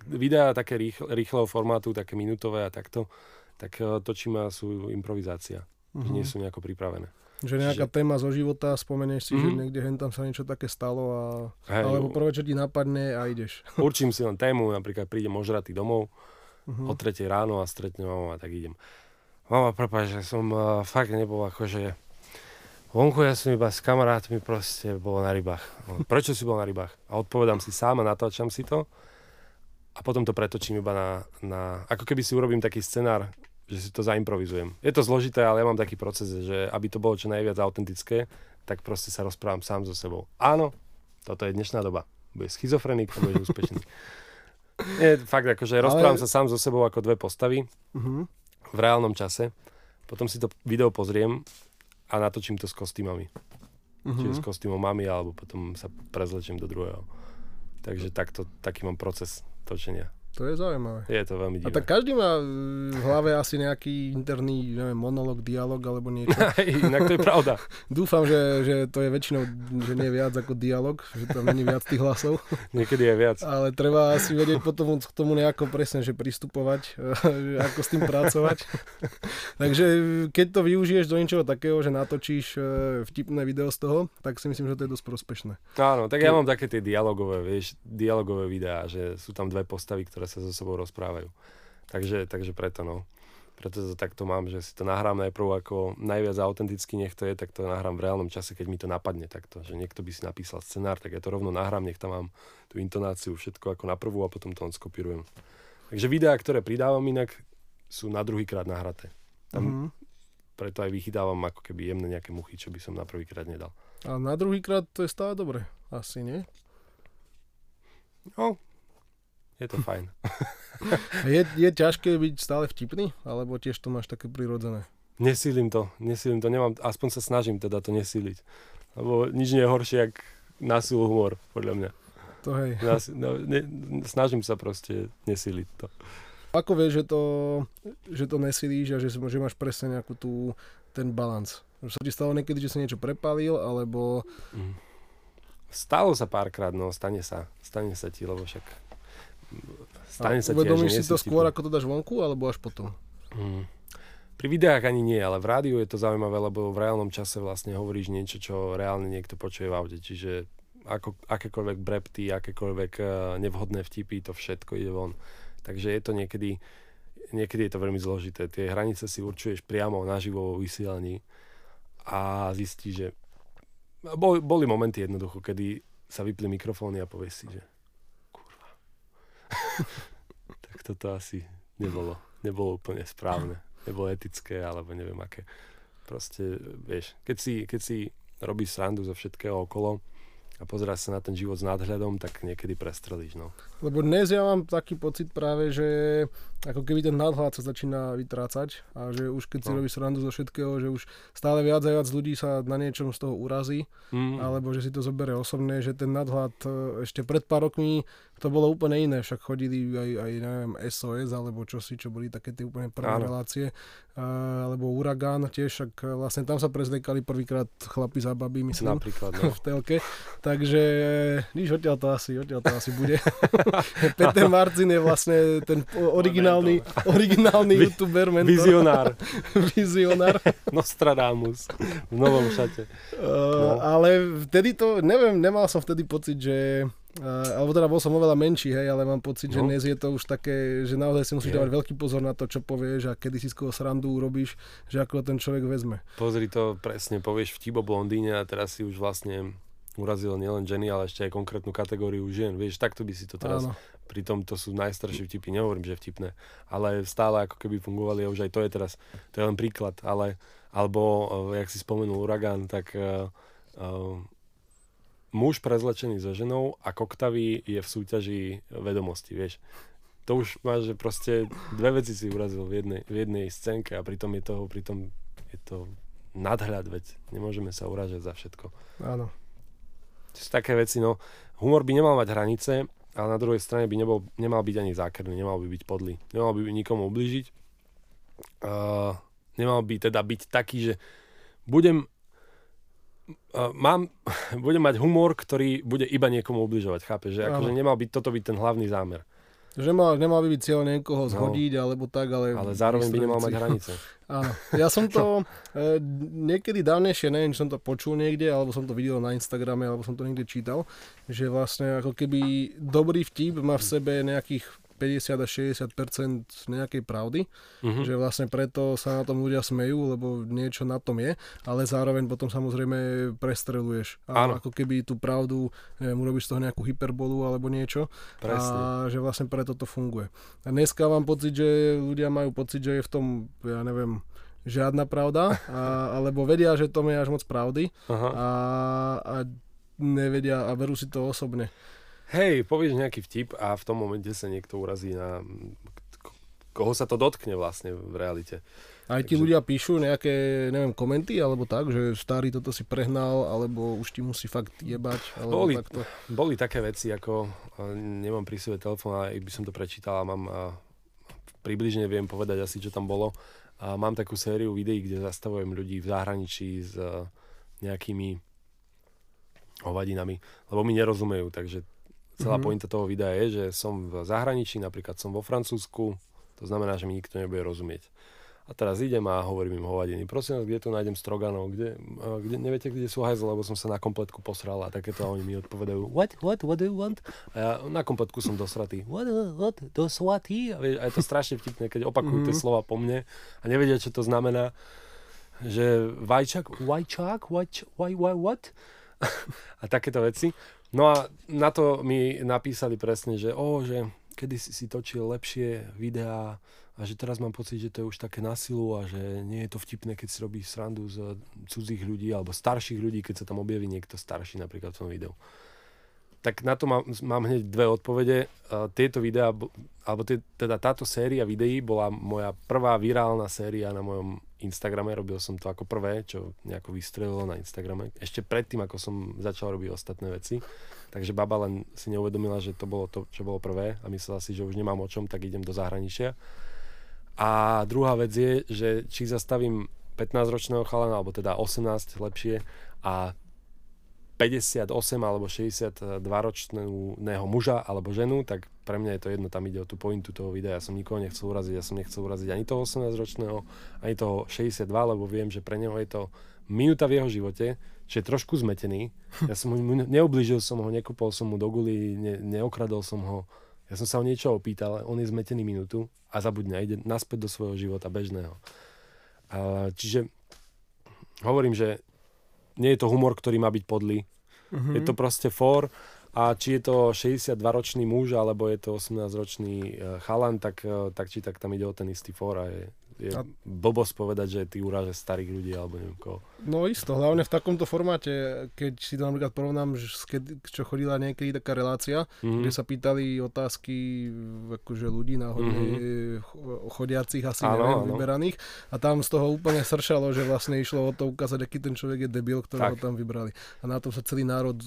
Videá také rýchle, rýchleho formátu, také minutové a takto, tak eh, točím a sú improvizácia. Uh-huh. Nie sú nejako pripravené. Že nejaká že... téma zo života, spomenieš si, mm-hmm. že mhm. niekde hen tam sa niečo také stalo a... Hej, alebo prvé, čo ti napadne a ideš. Určím si len tému, napríklad prídem ožratý domov mm-hmm. o 3 ráno a stretnem mamu a tak idem. Mama, prepáč, že som uh, fakt nebol akože... Vonku ja som iba s kamarátmi proste bol na rybách. No, prečo si bol na rybách? A odpovedám si sám a natáčam si to. A potom to pretočím iba na, na... Ako keby si urobím taký scenár, že si to zaimprovizujem. Je to zložité, ale ja mám taký proces, že aby to bolo čo najviac autentické, tak proste sa rozprávam sám so sebou. Áno, toto je dnešná doba. Bude schizofrenik a budeš úspešný. Nie, fakt, akože ale... rozprávam sa sám so sebou ako dve postavy uh-huh. v reálnom čase. Potom si to video pozriem a natočím to s kostýmami. Uh-huh. Čiže s kostýmom mami, alebo potom sa prezlečím do druhého. Takže takto, taký mám proces točenia. To je zaujímavé. Je to veľmi divné. A tak každý má v hlave asi nejaký interný, neviem, monolog, dialog alebo niečo. Inak to je pravda. Dúfam, že, že to je väčšinou, že nie viac ako dialog, že tam není viac tých hlasov. Niekedy je viac. Ale treba asi vedieť potom k tomu nejako presne, že pristupovať, že ako s tým pracovať. Takže keď to využiješ do niečoho takého, že natočíš e, vtipné video z toho, tak si myslím, že to je dosť prospešné. Áno, tak ja mám také tie dialogové, vieš, dialogové videá, že sú tam dve postavy, ktoré sa so sebou rozprávajú. Takže, takže preto no. Preto to takto mám, že si to nahrám najprv ako najviac autenticky nech to je, tak to nahrám v reálnom čase, keď mi to napadne takto. Že niekto by si napísal scenár, tak ja to rovno nahrám, nech tam mám tú intonáciu, všetko ako na prvú a potom to on skopírujem. Takže videá, ktoré pridávam inak, sú na druhýkrát nahraté. Tam mm-hmm. preto aj vychytávam ako keby jemné nejaké muchy, čo by som na prvýkrát nedal. A na druhýkrát to je stále dobre, asi nie? No, je to fajn. je, je ťažké byť stále vtipný? Alebo tiež to máš také prirodzené? Nesílim to, nesílim to, nemám, aspoň sa snažím teda to nesíliť. Lebo nič nie je horšie, jak násil humor, podľa mňa. To hej. Nas, no, ne, snažím sa proste nesíliť to. Ako vieš, že to, že to nesíliš a že, že máš presne nejakú tú, ten balans? Že sa ti stalo niekedy, že si niečo prepalil, alebo... Mm. Stalo sa párkrát, no, stane sa. Stane sa ti, lebo však stane sa uvedomíš si to skôr, ako to dáš vonku, alebo až potom? Mm. Pri videách ani nie, ale v rádiu je to zaujímavé, lebo v reálnom čase vlastne hovoríš niečo, čo reálne niekto počuje v aute. Čiže ako, akékoľvek brepty, akékoľvek uh, nevhodné vtipy, to všetko ide von. Takže je to niekedy, niekedy je to veľmi zložité. Tie hranice si určuješ priamo naživo vo vysielaní a zistíš, že boli, boli momenty jednoducho, kedy sa vypli mikrofóny a povieš si, že. tak toto asi nebolo, nebolo úplne správne nebolo etické, alebo neviem aké. Proste, vieš, keď si, keď si robíš srandu zo všetkého okolo, a pozeráš sa na ten život s nadhľadom, tak niekedy prestrelíš. No. Lebo dnes ja mám taký pocit práve, že ako keby ten nadhľad sa začína vytrácať a že už keď si no. robíš srandu zo všetkého, že už stále viac a viac ľudí sa na niečom z toho urazí, mm. alebo že si to zoberie osobné, že ten nadhľad e, ešte pred pár rokmi to bolo úplne iné, však chodili aj, aj neviem, SOS alebo čosi, čo boli také tie úplne prvé Áno. relácie, a, alebo Uragán tiež, však vlastne tam sa prezliekali prvýkrát chlapi za babi, myslím, Napríklad, no. v telke, takže nič, odtiaľ to asi, odtiaľ to asi bude. Peter Marcin je vlastne ten originálny, originálny youtuber, mentor. Vizionár. Vizionár. Nostradamus v novom šate. Uh, Ale vtedy to, neviem, nemal som vtedy pocit, že alebo teda bol som oveľa menší, hej, ale mám pocit, no. že dnes je to už také, že naozaj si musíš je. dávať veľký pozor na to, čo povieš a kedy si z koho srandu urobíš, že ako ten človek vezme. Pozri to presne, povieš vtip o blondíne a teraz si už vlastne urazil nielen ženy, ale ešte aj konkrétnu kategóriu žien. Vieš, takto by si to teraz... Áno. Pritom to sú najstaršie vtipy, nehovorím, že vtipné, ale stále ako keby fungovali a už aj to je teraz, to je len príklad, ale alebo, uh, jak si spomenul Uragán, tak uh, uh, muž prezlečený za ženou a koktavý je v súťaži vedomosti, vieš. To už máš, že proste dve veci si urazil v jednej, v jednej scénke a pritom je toho, pritom je to nadhľad, veď nemôžeme sa uražať za všetko. Áno. To sú také veci, no. Humor by nemal mať hranice, ale na druhej strane by nebol, nemal byť ani zákerný, nemal by byť podlý. Nemal by nikomu ublížiť. Uh, nemal by teda byť taký, že budem mám, budem mať humor, ktorý bude iba niekomu ubližovať, chápeš? Že akože nemal byť toto byť ten hlavný zámer. Že mal, nemal by byť cieľ niekoho no. zhodiť, no, alebo tak, ale... Ale zároveň by nemal mať hranice. Áno. Ja som to e, niekedy dávnejšie, neviem, som to počul niekde, alebo som to videl na Instagrame, alebo som to niekde čítal, že vlastne ako keby dobrý vtip má v sebe nejakých 50 až 60% nejakej pravdy, uh-huh. že vlastne preto sa na tom ľudia smejú, lebo niečo na tom je, ale zároveň potom samozrejme prestreluješ. A ako keby tú pravdu, neviem, urobíš z toho nejakú hyperbolu alebo niečo. Presne. A že vlastne preto to funguje. A dneska mám pocit, že ľudia majú pocit, že je v tom, ja neviem, žiadna pravda, a, alebo vedia, že to je až moc pravdy uh-huh. a, a nevedia a verú si to osobne. Hej, povieš nejaký vtip a v tom momente sa niekto urazí na... Koho sa to dotkne vlastne v realite. Aj ti Takže... ľudia píšu nejaké, neviem, komenty, alebo tak, že starý toto si prehnal, alebo už ti musí fakt jebať, alebo boli, takto. Boli také veci, ako nemám pri sebe telefón, ale by som to prečítal a mám a približne viem povedať asi, čo tam bolo. A mám takú sériu videí, kde zastavujem ľudí v zahraničí s nejakými hovadinami, lebo mi nerozumejú, takže Celá mm-hmm. pointa toho videa je, že som v zahraničí, napríklad som vo Francúzsku, to znamená, že mi nikto nebude rozumieť. A teraz idem a hovorím im hovadiny. Prosím vás, kde tu nájdem stroganov? Kde, kde, neviete, kde sú hajzle, lebo som sa na kompletku posral a takéto oni mi odpovedajú What, what, what do you want? A ja na kompletku som dosratý. What, what, dosratý? A, vieš, a je to strašne vtipné, keď opakujú mm-hmm. tie mhm. slova po mne a nevedia, čo to znamená. Že vajčak, vajčak, vajč, vaj, vaj, what? a takéto veci. No a na to mi napísali presne, že o, že kedy si si točil lepšie videá a že teraz mám pocit, že to je už také na silu a že nie je to vtipné, keď si robíš srandu z cudzích ľudí alebo starších ľudí, keď sa tam objaví niekto starší napríklad v tom videu. Tak na to mám, mám hneď dve odpovede. Uh, tieto videá, alebo teda táto séria videí bola moja prvá virálna séria na mojom Instagrame, robil som to ako prvé, čo nejako vystrelilo na Instagrame. Ešte predtým, ako som začal robiť ostatné veci. Takže baba len si neuvedomila, že to bolo to, čo bolo prvé a myslela si, že už nemám o čom, tak idem do zahraničia. A druhá vec je, že či zastavím 15-ročného chalana, alebo teda 18 lepšie a 58 alebo 62 ročného muža alebo ženu, tak pre mňa je to jedno, tam ide o tú pointu toho videa. Ja som nikoho nechcel uraziť, ja som nechcel uraziť ani toho 18 ročného, ani toho 62, lebo viem, že pre neho je to minúta v jeho živote, že je trošku zmetený. Ja som mu, neoblížil som ho, nekúpol som mu do guli, ne, neokradol som ho. Ja som sa o niečo opýtal, on je zmetený minútu a zabudne, ide naspäť do svojho života bežného. A, čiže hovorím, že nie je to humor, ktorý má byť podlý. Mm-hmm. Je to proste for a či je to 62-ročný muž alebo je to 18-ročný eh, chalan, tak, eh, tak či tak tam ide o ten istý for a je, je a... blbosť povedať, že ty urážaš starých ľudí alebo neviem koho. No isto, hlavne v takomto formáte, keď si to napríklad porovnám, čo chodila niekedy taká relácia, mm-hmm. kde sa pýtali otázky akože ľudí náhodne mm-hmm. chodiacich asi áno, neviem, áno. vyberaných a tam z toho úplne sršalo, že vlastne išlo o to ukázať, aký ten človek je debil, ktorého tak. tam vybrali. A na tom sa celý národ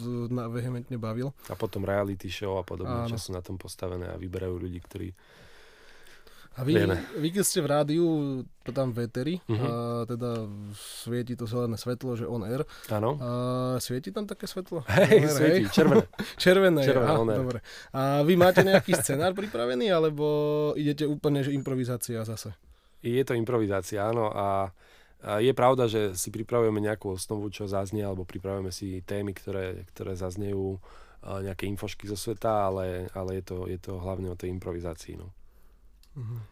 vehementne bavil. A potom reality show a podobne, čo sú na tom postavené a vyberajú ľudí, ktorí a vy, vy keď ste v rádiu, to tam veteri, uh-huh. a teda svieti to zelené svetlo, že on air. Áno. A svieti tam také svetlo? Hej, svieti, hej? červené. červené, červené aha, dobre. A vy máte nejaký scenár pripravený, alebo idete úplne, že improvizácia zase? Je to improvizácia, áno. A je pravda, že si pripravujeme nejakú osnovu, čo zaznie, alebo pripravujeme si témy, ktoré, ktoré zaznejú nejaké infošky zo sveta, ale, ale je, to, je to hlavne o tej improvizácii. No.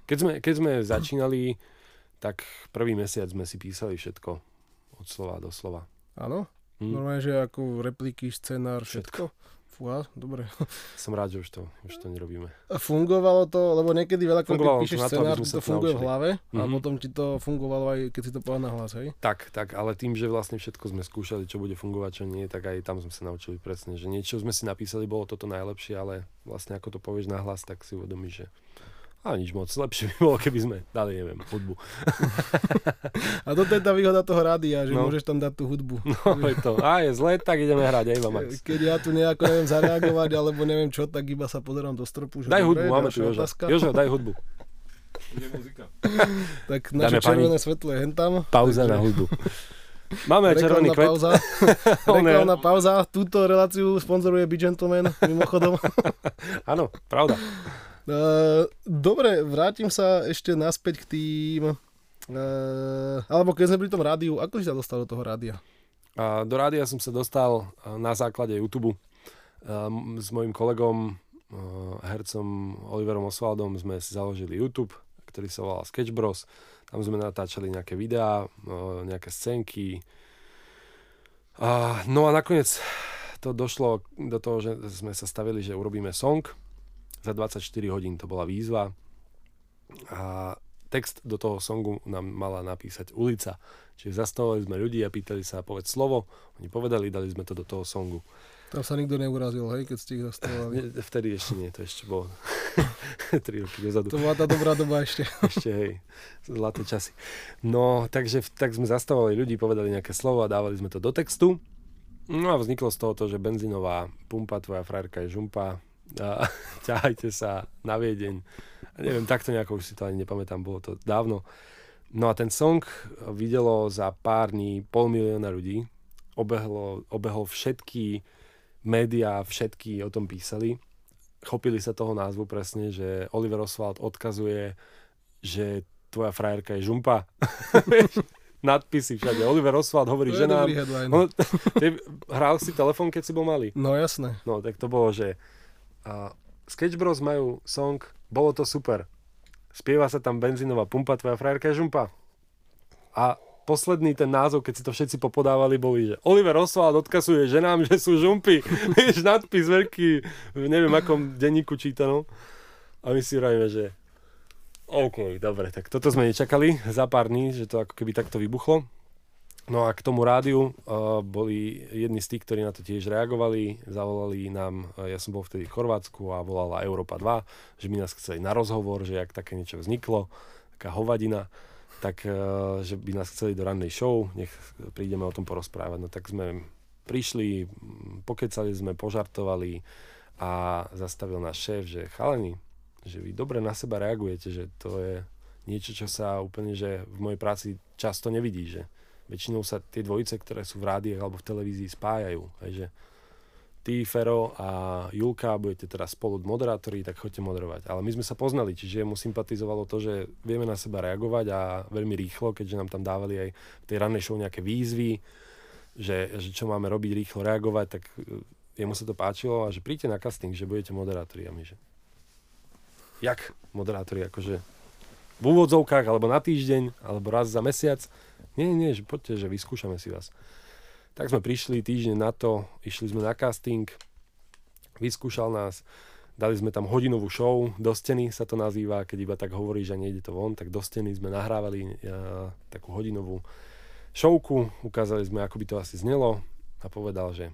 Keď sme, keď sme začínali, tak prvý mesiac sme si písali všetko od slova do slova. Áno? Hm. Normálne, že ako repliky, scenár, všetko? všetko. Fúha, dobre. Som rád, že už to, už to nerobíme. Fungovalo to, lebo niekedy veľa, keď píšeš scenár, to, to funguje v hlave mm-hmm. a mhm. potom ti to fungovalo aj keď si to povedal na hlas, hej? Tak, tak, ale tým, že vlastne všetko sme skúšali, čo bude fungovať, čo nie, tak aj tam sme sa naučili presne, že niečo sme si napísali, bolo toto najlepšie, ale vlastne ako to povieš na hlas, tak si uvedomíš, že a nič moc, lepšie by bolo, keby sme dali, neviem, hudbu. a toto je tá výhoda toho rádia, že no. môžeš tam dať tú hudbu. No je to, a je zle, tak ideme hrať, aj Max. Keď ja tu nejako neviem zareagovať, alebo neviem čo, tak iba sa pozerám do stropu. Že daj hudbu, máme tu Jožo. Jožo, daj hudbu. muzika. tak naše Dáme červené pani... svetlo je hentam. Pauza na hudbu. Máme aj červený kvet. Pauza. Reklamná pauza. Túto reláciu sponzoruje Be Gentleman, mimochodom. Áno, pravda. Uh, dobre, vrátim sa ešte naspäť k tým... Uh, alebo keď sme pri tom rádiu, ako si sa dostal do toho rádia? Uh, do rádia som sa dostal na základe YouTube. Uh, s mojim kolegom, uh, hercom Oliverom Osvaldom sme si založili YouTube, ktorý sa volal Sketch Bros. Tam sme natáčali nejaké videá, uh, nejaké scénky. Uh, no a nakoniec to došlo do toho, že sme sa stavili, že urobíme song, za 24 hodín to bola výzva a text do toho songu nám mala napísať ulica. Čiže zastavovali sme ľudí a pýtali sa povedz slovo, oni povedali, dali sme to do toho songu. Tam sa nikto neurazil, hej, keď ste ich zastavovali. Vtedy ešte nie, to ešte bolo 3 roky dozadu. To bola tá dobrá doba ešte. ešte, hej, zlaté časy. No, takže tak sme zastavovali ľudí, povedali nejaké slovo a dávali sme to do textu. No a vzniklo z toho to, že benzínová pumpa, tvoja frajerka je žumpa, a ťahajte sa na Viedeň. A neviem, takto nejako už si to ani nepamätám, bolo to dávno. No a ten song videlo za pár dní pol milióna ľudí. Obehlo, obehol všetky médiá, všetky o tom písali. Chopili sa toho názvu presne, že Oliver Oswald odkazuje, že tvoja frajerka je žumpa. nadpisy všade. Oliver Oswald hovorí, že nám... On, hral si telefón, keď si bol malý? No jasné. No tak to bolo, že a Sketch Bros majú song Bolo to super. Spieva sa tam benzínová pumpa, tvoja frajerka je žumpa. A posledný ten názov, keď si to všetci popodávali, boli, že Oliver Oswald odkazuje ženám, že sú žumpy. Vieš, nadpis veľký, neviem akom denníku čítanom. A my si hovoríme, že OK, dobre, tak toto sme nečakali za pár dní, že to ako keby takto vybuchlo. No a k tomu rádiu uh, boli jedni z tých, ktorí na to tiež reagovali, zavolali nám, uh, ja som bol vtedy v Chorvátsku a volala Európa 2, že by nás chceli na rozhovor, že ak také niečo vzniklo, taká hovadina, tak uh, že by nás chceli do rannej show, nech prídeme o tom porozprávať. No tak sme prišli, pokecali sme, požartovali a zastavil náš šéf, že chalani, že vy dobre na seba reagujete, že to je niečo, čo sa úplne, že v mojej práci často nevidí, že väčšinou sa tie dvojice, ktoré sú v rádiách alebo v televízii spájajú. Takže ty, Fero a Julka budete teraz spolu moderátori, tak choďte moderovať. Ale my sme sa poznali, čiže mu sympatizovalo to, že vieme na seba reagovať a veľmi rýchlo, keďže nám tam dávali aj v tej rannej show nejaké výzvy, že, že čo máme robiť, rýchlo reagovať, tak e, jemu sa to páčilo a že príďte na casting, že budete moderátori a my, že jak moderátori, akože v úvodzovkách, alebo na týždeň, alebo raz za mesiac. Nie, nie, že poďte, že vyskúšame si vás. Tak sme prišli týždeň na to, išli sme na casting, vyskúšal nás, dali sme tam hodinovú show, do steny sa to nazýva, keď iba tak hovoríš, že nejde to von, tak do steny sme nahrávali ja, takú hodinovú showku, ukázali sme, ako by to asi znelo a povedal, že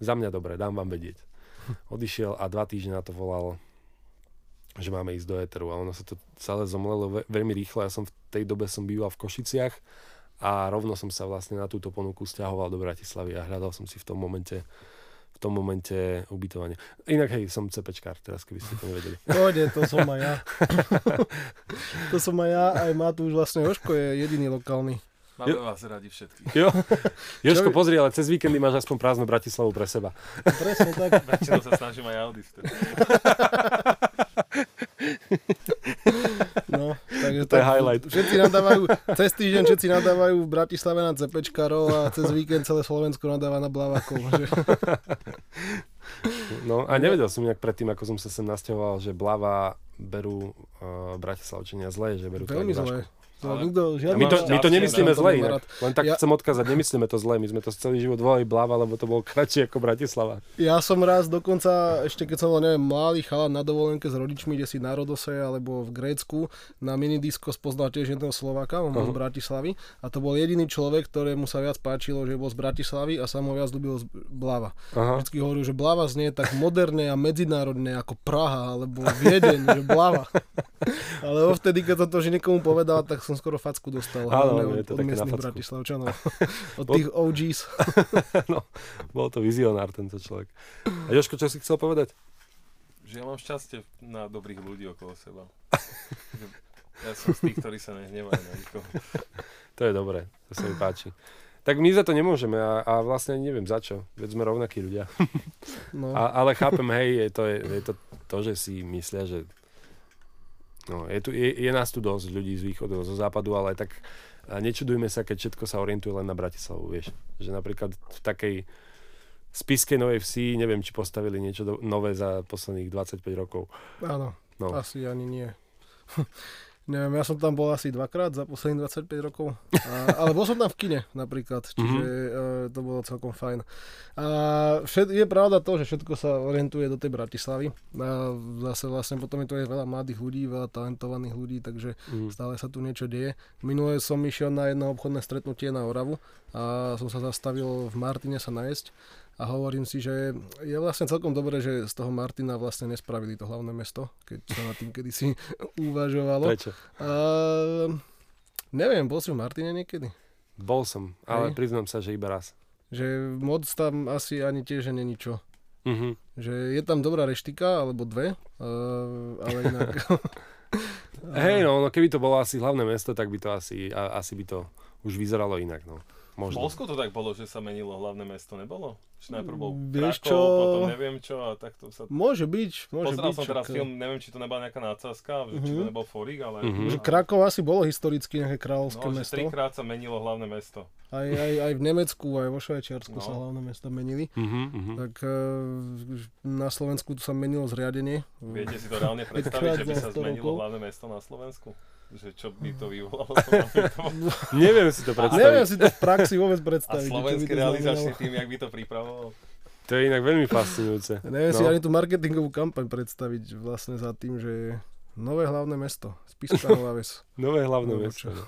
za mňa dobre, dám vám vedieť. Odišiel a dva týždne na to volal, že máme ísť do éteru a ono sa to celé zomlelo veľmi rýchlo. Ja som v tej dobe som býval v Košiciach a rovno som sa vlastne na túto ponuku stiahoval do Bratislavy a hľadal som si v tom momente v tom momente ubytovanie. Inak hej, som CPčkár, teraz keby ste to nevedeli. Pôjde, to som aj ja. to som aj ja, aj Matúš, vlastne Joško je jediný lokálny. Máme jo. vás radi všetkých. Jo. Joško, pozri, ale cez víkendy máš aspoň prázdnu Bratislavu pre seba. Presne tak. Väčšinou sa snažím aj Audi No, takže to je highlight. Všetci nadávajú, cez týždeň všetci nadávajú v Bratislave na cepečkarov a cez víkend celé Slovensko nadáva na Blavakov. Že... No a nevedel som nejak predtým, ako som sa sem nasťahoval, že Blava berú uh, Bratislavčania zle, že berú Veľmi to zle. To, nikto, my, to, my to nemyslíme zle inak. Len tak ja... chcem odkázať, nemyslíme to zle. My sme to celý život volali Blava, lebo to bolo kratšie ako Bratislava. Ja som raz dokonca, ešte keď som bol, neviem, malý chalan na dovolenke s rodičmi, kde si na Rodose alebo v Grécku, na minidisko spoznal tiež jedného Slováka, on bol uh-huh. z Bratislavy. A to bol jediný človek, ktorému sa viac páčilo, že bol z Bratislavy a sa mu viac ľúbil Blava. Uh-huh. Vždycky hovoril, že Blava znie tak moderné a medzinárodné ako Praha alebo Viedeň, že Blava. Ale vtedy, keď to, to že niekomu povedal, tak som skoro facku dostal. Áno, je to od také na facku. Bratislavčanov. Od tých OGs. no, bol to vizionár tento človek. A Joško, čo si chcel povedať? Že ja mám šťastie na dobrých ľudí okolo seba. ja som z tých, ktorí sa nehnevajú na nikoho. To je dobré, to sa mi páči. Tak my za to nemôžeme a, a vlastne neviem za čo, veď sme rovnakí ľudia. No. A, ale chápem, hej, je to, je, je to to, že si myslia, že No, je, tu, je, je nás tu dosť ľudí z východu, zo západu, ale tak nečudujme sa, keď všetko sa orientuje len na Bratislavu, vieš. Že napríklad v takej spiske Novej Vsi, neviem, či postavili niečo do, nové za posledných 25 rokov. Áno, no. asi ani nie. Neviem, ja som tam bol asi dvakrát za posledných 25 rokov. A, ale bol som tam v kine napríklad, čiže mm-hmm. uh, to bolo celkom fajn. A všet, je pravda to, že všetko sa orientuje do tej Bratislavy. A zase vlastne potom je tu aj veľa mladých ľudí, veľa talentovaných ľudí, takže mm. stále sa tu niečo deje. Minule som išiel na jedno obchodné stretnutie na Oravu a som sa zastavil v Martine sa najesť a hovorím si, že je vlastne celkom dobré, že z toho Martina vlastne nespravili to hlavné mesto, keď sa na tým kedysi uvažovalo. Prečo? A, neviem, bol si v Martine niekedy? Bol som, ale Hej. priznám sa, že iba raz. Že moc tam asi ani tiež není čo. Uh-huh. Že je tam dobrá reštika, alebo dve, uh, ale inak... Hej, no, no, keby to bolo asi hlavné mesto, tak by to asi, a, asi by to už vyzeralo inak, no. Možno. V Polsku to tak bolo, že sa menilo hlavné mesto, nebolo? Že najprv bol Vieš Krakov, čo? potom neviem čo a takto sa... Môže byť, môže Pozeral byť. som teraz film, neviem, či to nebola nejaká nácazka, uh-huh. či to mhm. nebol Forík, ale... Uh-huh. Že Krakov asi bolo historicky nejaké kráľovské no, mesto. No, trikrát sa menilo hlavné mesto. Aj, aj, aj v Nemecku, aj vo Švajčiarsku no. sa hlavné mesta menili. Uh-huh, uh-huh. Tak uh, na Slovensku to sa menilo zriadenie. Viete si to reálne predstaviť, že by sa zmenilo hlavné mesto na Slovensku? Že čo by to vyvolalo. Neviem si to predstaviť. Neviem si to v praxi vôbec predstaviť. A slovenský realizačný tým, jak by to pripravoval? To je inak veľmi fascinujúce. Neviem no. si ani tú marketingovú kampaň predstaviť vlastne za tým, že je nové hlavné mesto. Spiska Nová Ves. nové hlavné no, mesto. No.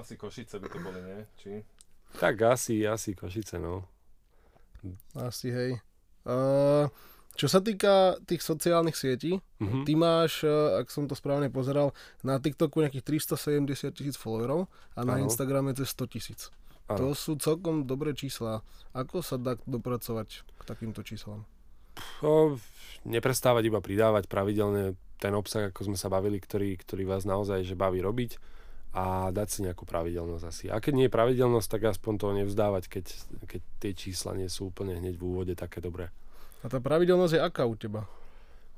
Asi Košice by to boli, nie? Či? Tak asi, asi Košice, no. Asi, hej. Uh, čo sa týka tých sociálnych sietí, mm-hmm. ty máš, eh, ak som to správne pozeral, na TikToku nejakých 370 tisíc followerov a na ano. Instagrame cez 100 tisíc. To sú celkom dobré čísla. Ako sa dá dopracovať k takýmto číslam? O, neprestávať iba pridávať pravidelne ten obsah, ako sme sa bavili, ktorý, ktorý vás naozaj že baví robiť a dať si nejakú pravidelnosť asi. A keď nie je pravidelnosť, tak aspoň to nevzdávať, keď, keď tie čísla nie sú úplne hneď v úvode také dobré. A tá pravidelnosť je aká u teba?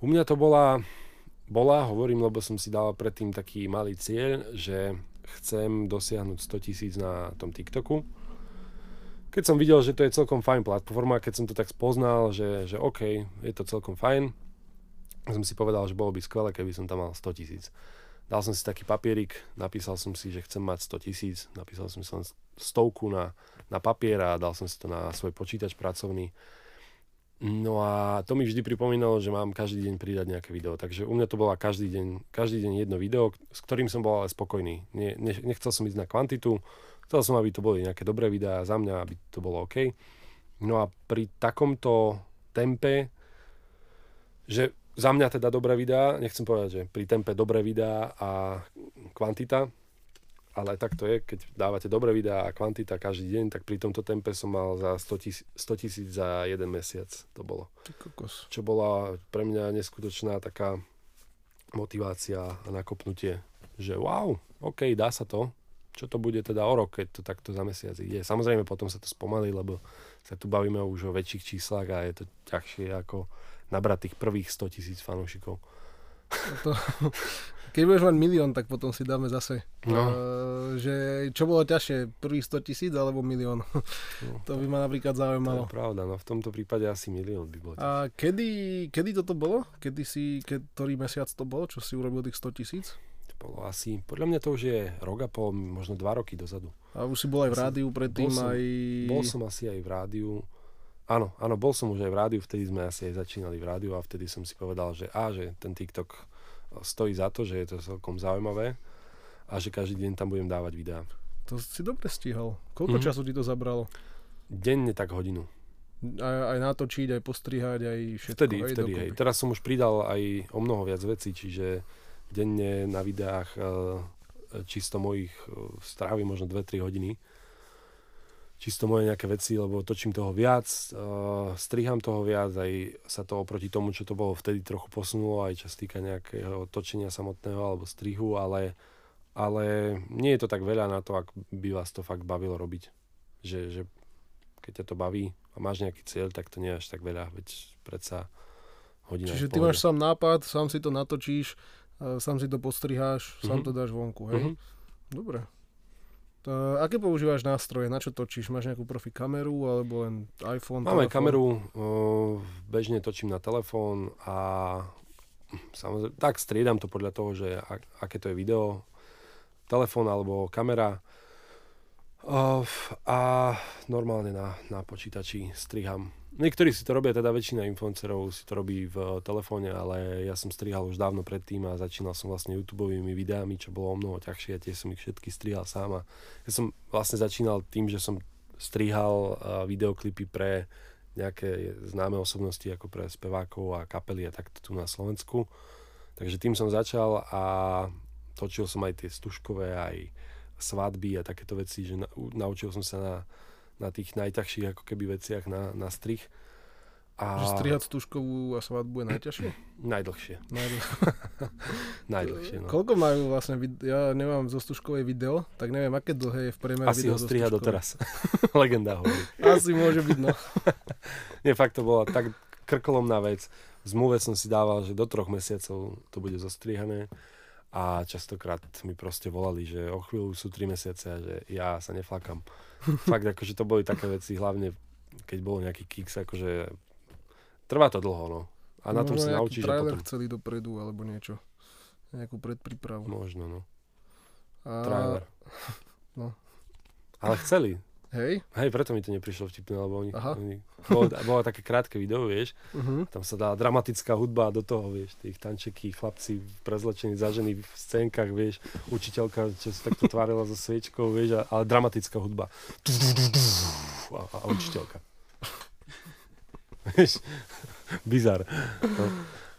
U mňa to bola, bola, hovorím, lebo som si dal predtým taký malý cieľ, že chcem dosiahnuť 100 tisíc na tom TikToku. Keď som videl, že to je celkom fajn platforma, keď som to tak spoznal, že, že OK, je to celkom fajn, som si povedal, že bolo by skvelé, keby som tam mal 100 tisíc. Dal som si taký papierik, napísal som si, že chcem mať 100 tisíc, napísal som si len stovku na, na papier a dal som si to na svoj počítač pracovný. No a to mi vždy pripomínalo, že mám každý deň pridať nejaké video. Takže u mňa to bola každý deň, každý deň jedno video, s ktorým som bol ale spokojný. Nie, ne, nechcel som ísť na kvantitu, chcel som, aby to boli nejaké dobré videá za mňa, aby to bolo OK. No a pri takomto tempe, že za mňa teda dobré videá, nechcem povedať, že pri tempe dobré videá a kvantita, ale tak to je, keď dávate dobré videá a kvantita každý deň, tak pri tomto tempe som mal za 100 tisíc za jeden mesiac. To bolo. Čo bola pre mňa neskutočná taká motivácia a nakopnutie, že wow, OK, dá sa to. Čo to bude teda o rok, keď to takto za mesiac ide. Samozrejme potom sa to spomalí, lebo sa tu bavíme už o väčších číslach a je to ťažšie ako nabrať tých prvých 100 tisíc fanúšikov. To, keď budeš mať milión, tak potom si dáme zase. No. Uh, že čo bolo ťažšie, prvých 100 tisíc alebo milión? No, to by ma napríklad zaujímalo. To je pravda, no v tomto prípade asi milión by ťažšie. A kedy, kedy toto bolo? Kedy si, keď, ktorý mesiac to bolo, čo si urobil tých 100 tisíc? Bolo asi, podľa mňa to už je rok a pol, možno dva roky dozadu. A už si bol aj v rádiu predtým? Bol som, aj... bol som asi aj v rádiu. Áno, áno, bol som už aj v rádiu, vtedy sme asi aj začínali v rádiu a vtedy som si povedal, že a, že ten TikTok stojí za to, že je to celkom zaujímavé a že každý deň tam budem dávať videá. To si dobre stíhal. Koľko mm-hmm. času ti to zabralo? Denne tak hodinu. Aj, aj natočiť, aj postrihať, aj všetko. Vtedy, aj vtedy, hej. Teraz som už pridal aj o mnoho viac vecí, čiže denne na videách e, čisto mojich e, strávy možno 2-3 hodiny čisto moje nejaké veci, lebo točím toho viac, uh, striham toho viac, aj sa to oproti tomu, čo to bolo vtedy trochu posunulo, aj čo sa týka nejakého točenia samotného alebo strihu, ale, ale nie je to tak veľa na to, ak by vás to fakt bavilo robiť. Že, že keď ťa to baví a máš nejaký cieľ, tak to nie je až tak veľa, veď predsa hodina Čiže ty máš sám nápad, sám si to natočíš, sám si to postriháš, mm-hmm. sám mhm. to dáš vonku, hej? Mm-hmm. Dobre. To, aké používaš nástroje? Na čo točíš? Máš nejakú profi kameru alebo len iPhone? Mám aj kameru, uh, bežne točím na telefón a samozrejme, tak striedam to podľa toho, že ak, aké to je video, telefón alebo kamera. Uh, a normálne na, na počítači striham Niektorí si to robia, teda väčšina influencerov si to robí v telefóne, ale ja som strihal už dávno predtým a začínal som vlastne YouTubeovými videami, čo bolo o mnoho ťažšie a tie som ich všetky strihal sám. A ja som vlastne začínal tým, že som strihal videoklipy pre nejaké známe osobnosti ako pre spevákov a kapely a takto tu na Slovensku. Takže tým som začal a točil som aj tie stužkové, aj svadby a takéto veci, že naučil som sa na na tých najťažších ako keby veciach na, na strich. A... Že strihať stužkovú a svadbu je najťažšie? Najdlhšie. Najdlhšie. Najdlhšie, no. Koľko majú vlastne, vid- ja nemám zo stužkovej video, tak neviem, aké dlhé je v priemere Asi video ho striha doteraz. Legenda hovorí. Asi môže byť, no. Nie, fakt to bola tak krkolomná vec. V zmluve som si dával, že do troch mesiacov to bude zostrihané a častokrát mi proste volali, že o chvíľu sú tri mesiace a že ja sa neflakam. Fakt, akože to boli také veci, hlavne keď bol nejaký kiks, akože trvá to dlho, no. A na tom sa naučíš. Možno potom... chceli dopredu, alebo niečo. Nejakú predprípravu. Možno, no. A... Trailer. No. Ale chceli. Hej? Hej, preto mi to neprišlo vtipné, lebo oni, Aha. oni bolo, bolo také krátke video, vieš, uh-huh. tam sa dá dramatická hudba do toho, vieš, tých tančeky, chlapci prezlečení za ženy v scénkach, vieš, učiteľka, čo sa takto tvárila so sviečkou, vieš, ale dramatická hudba. A, a učiteľka. Vieš, bizar. No.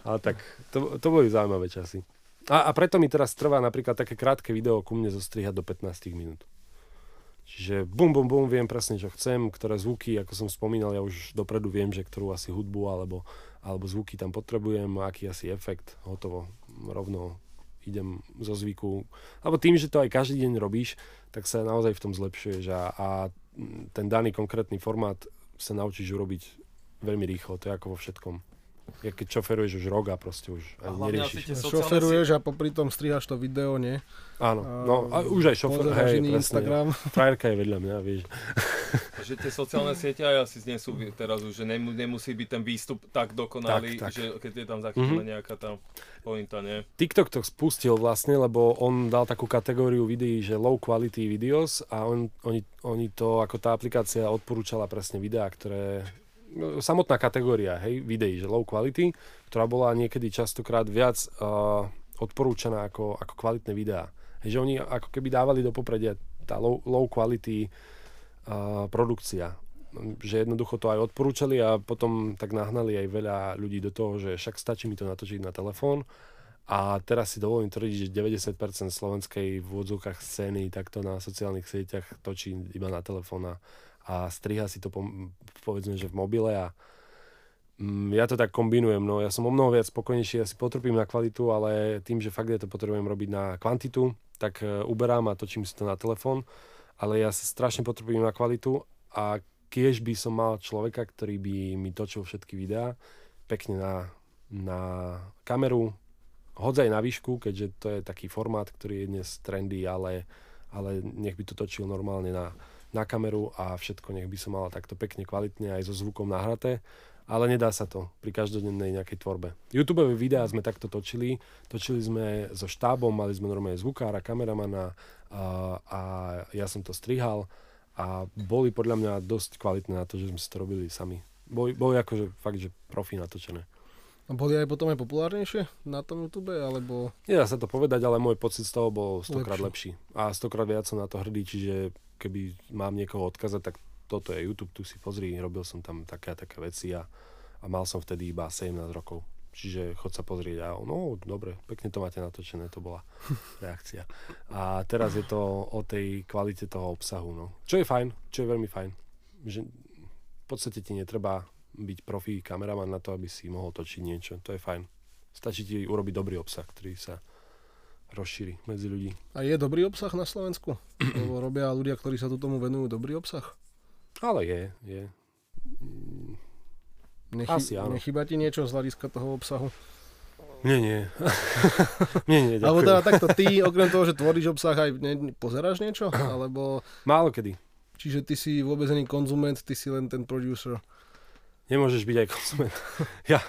Ale tak, to, to boli zaujímavé časy. A, a preto mi teraz trvá napríklad také krátke video ku mne zostrihať do 15 minút. Čiže bum, bum, bum, viem presne, čo chcem, ktoré zvuky, ako som spomínal, ja už dopredu viem, že ktorú asi hudbu alebo, alebo zvuky tam potrebujem, aký asi efekt, hotovo, rovno idem zo zvyku, alebo tým, že to aj každý deň robíš, tak sa naozaj v tom zlepšuješ a, a ten daný konkrétny formát sa naučíš urobiť veľmi rýchlo, to je ako vo všetkom. Ja keď šoferuješ už rok a proste už A neriešiš. Šoferuješ a popri tom strihaš to video, nie? Áno, no a už aj šofer, hej, iný presne. Instagram. Frajerka je vedľa mňa, vieš. Že tie sociálne siete aj asi nie sú teraz už, že nemu, nemusí byť ten výstup tak dokonalý, Tak, tak. že keď je tam zachytená Mhm. nejaká tá pointa, nie? TikTok to spustil vlastne, lebo on dal takú kategóriu videí, že low quality videos a on, oni, oni to, ako tá aplikácia odporúčala presne videá, ktoré samotná kategória, hej, videí, že low quality, ktorá bola niekedy častokrát viac uh, odporúčaná ako, ako kvalitné videá. Hej, že oni ako keby dávali do popredia tá low, low quality uh, produkcia. Že jednoducho to aj odporúčali a potom tak nahnali aj veľa ľudí do toho, že však stačí mi to natočiť na telefón. A teraz si dovolím tvrdiť, že 90% slovenskej v scény takto na sociálnych sieťach točí iba na telefón a, a striha si to po, povedzme, že v mobile a mm, ja to tak kombinujem, no ja som o mnoho viac spokojnejší, ja si potrpím na kvalitu, ale tým, že fakt ja to potrebujem robiť na kvantitu, tak e, uberám a točím si to na telefón, ale ja sa strašne potrpím na kvalitu a keď by som mal človeka, ktorý by mi točil všetky videá, pekne na, na kameru, hodzaj na výšku, keďže to je taký formát, ktorý je dnes trendy, ale, ale nech by to točil normálne na, na kameru a všetko nech by som mal takto pekne, kvalitne aj so zvukom nahraté. Ale nedá sa to pri každodennej nejakej tvorbe. YouTube videá sme takto točili. Točili sme so štábom, mali sme normálne zvukára, kameramana a, a ja som to strihal a boli podľa mňa dosť kvalitné na to, že sme si to robili sami. Boli, boli akože fakt, že profi natočené. A boli aj potom aj populárnejšie na tom YouTube, alebo... Nedá sa to povedať, ale môj pocit z toho bol stokrát Lepší. lepší. A stokrát viac som na to hrdý, čiže keby mám niekoho odkazať, tak toto je YouTube, tu si pozri, robil som tam také a také veci a, a mal som vtedy iba 17 rokov. Čiže chod sa pozrieť a no dobre, pekne to máte natočené, to bola reakcia. A teraz je to o tej kvalite toho obsahu, no. Čo je fajn, čo je veľmi fajn. Že v podstate ti netreba byť profi kameraman na to, aby si mohol točiť niečo. To je fajn. Stačí ti urobiť dobrý obsah, ktorý sa rozšíri medzi ľudí. A je dobrý obsah na Slovensku? Lebo robia ľudia, ktorí sa tu tomu venujú, dobrý obsah? Ale je, je. Nechy- Asi áno. Nechýba ti niečo z hľadiska toho obsahu? Nie, nie. nie, nie, ďakujem. Alebo teda takto ty, okrem toho, že tvoríš obsah, aj ne, pozeráš niečo? Alebo, Málo kedy. čiže ty si vôbec ani konzument, ty si len ten producer. Nemôžeš byť aj konzument. ja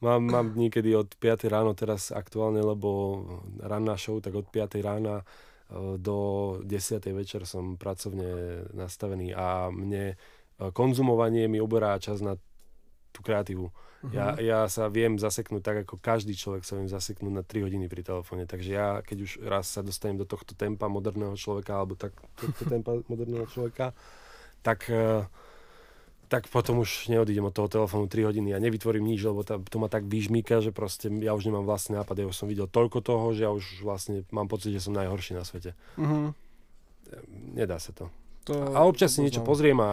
mám, mám niekedy od 5 ráno teraz aktuálne, lebo ranná show, tak od 5 rána e, do 10 večer som pracovne nastavený a mne e, konzumovanie mi uberá čas na tú kreatívu. Mhm. Ja, ja sa viem zaseknúť tak, ako každý človek sa viem zaseknúť na 3 hodiny pri telefóne. Takže ja, keď už raz sa dostanem do tohto tempa moderného človeka, alebo tak, tohto tempa moderného človeka, tak, eh, tak potom už neodídem od toho telefónu 3 hodiny a nevytvorím nič, lebo to, to ma tak vyžmíka, že proste ja už nemám vlastný nápad. Ja už som videl toľko toho, že ja už vlastne mám pocit, že som najhorší na svete. Mhm. Nedá sa to. To, A občas si to niečo poznám. pozriem a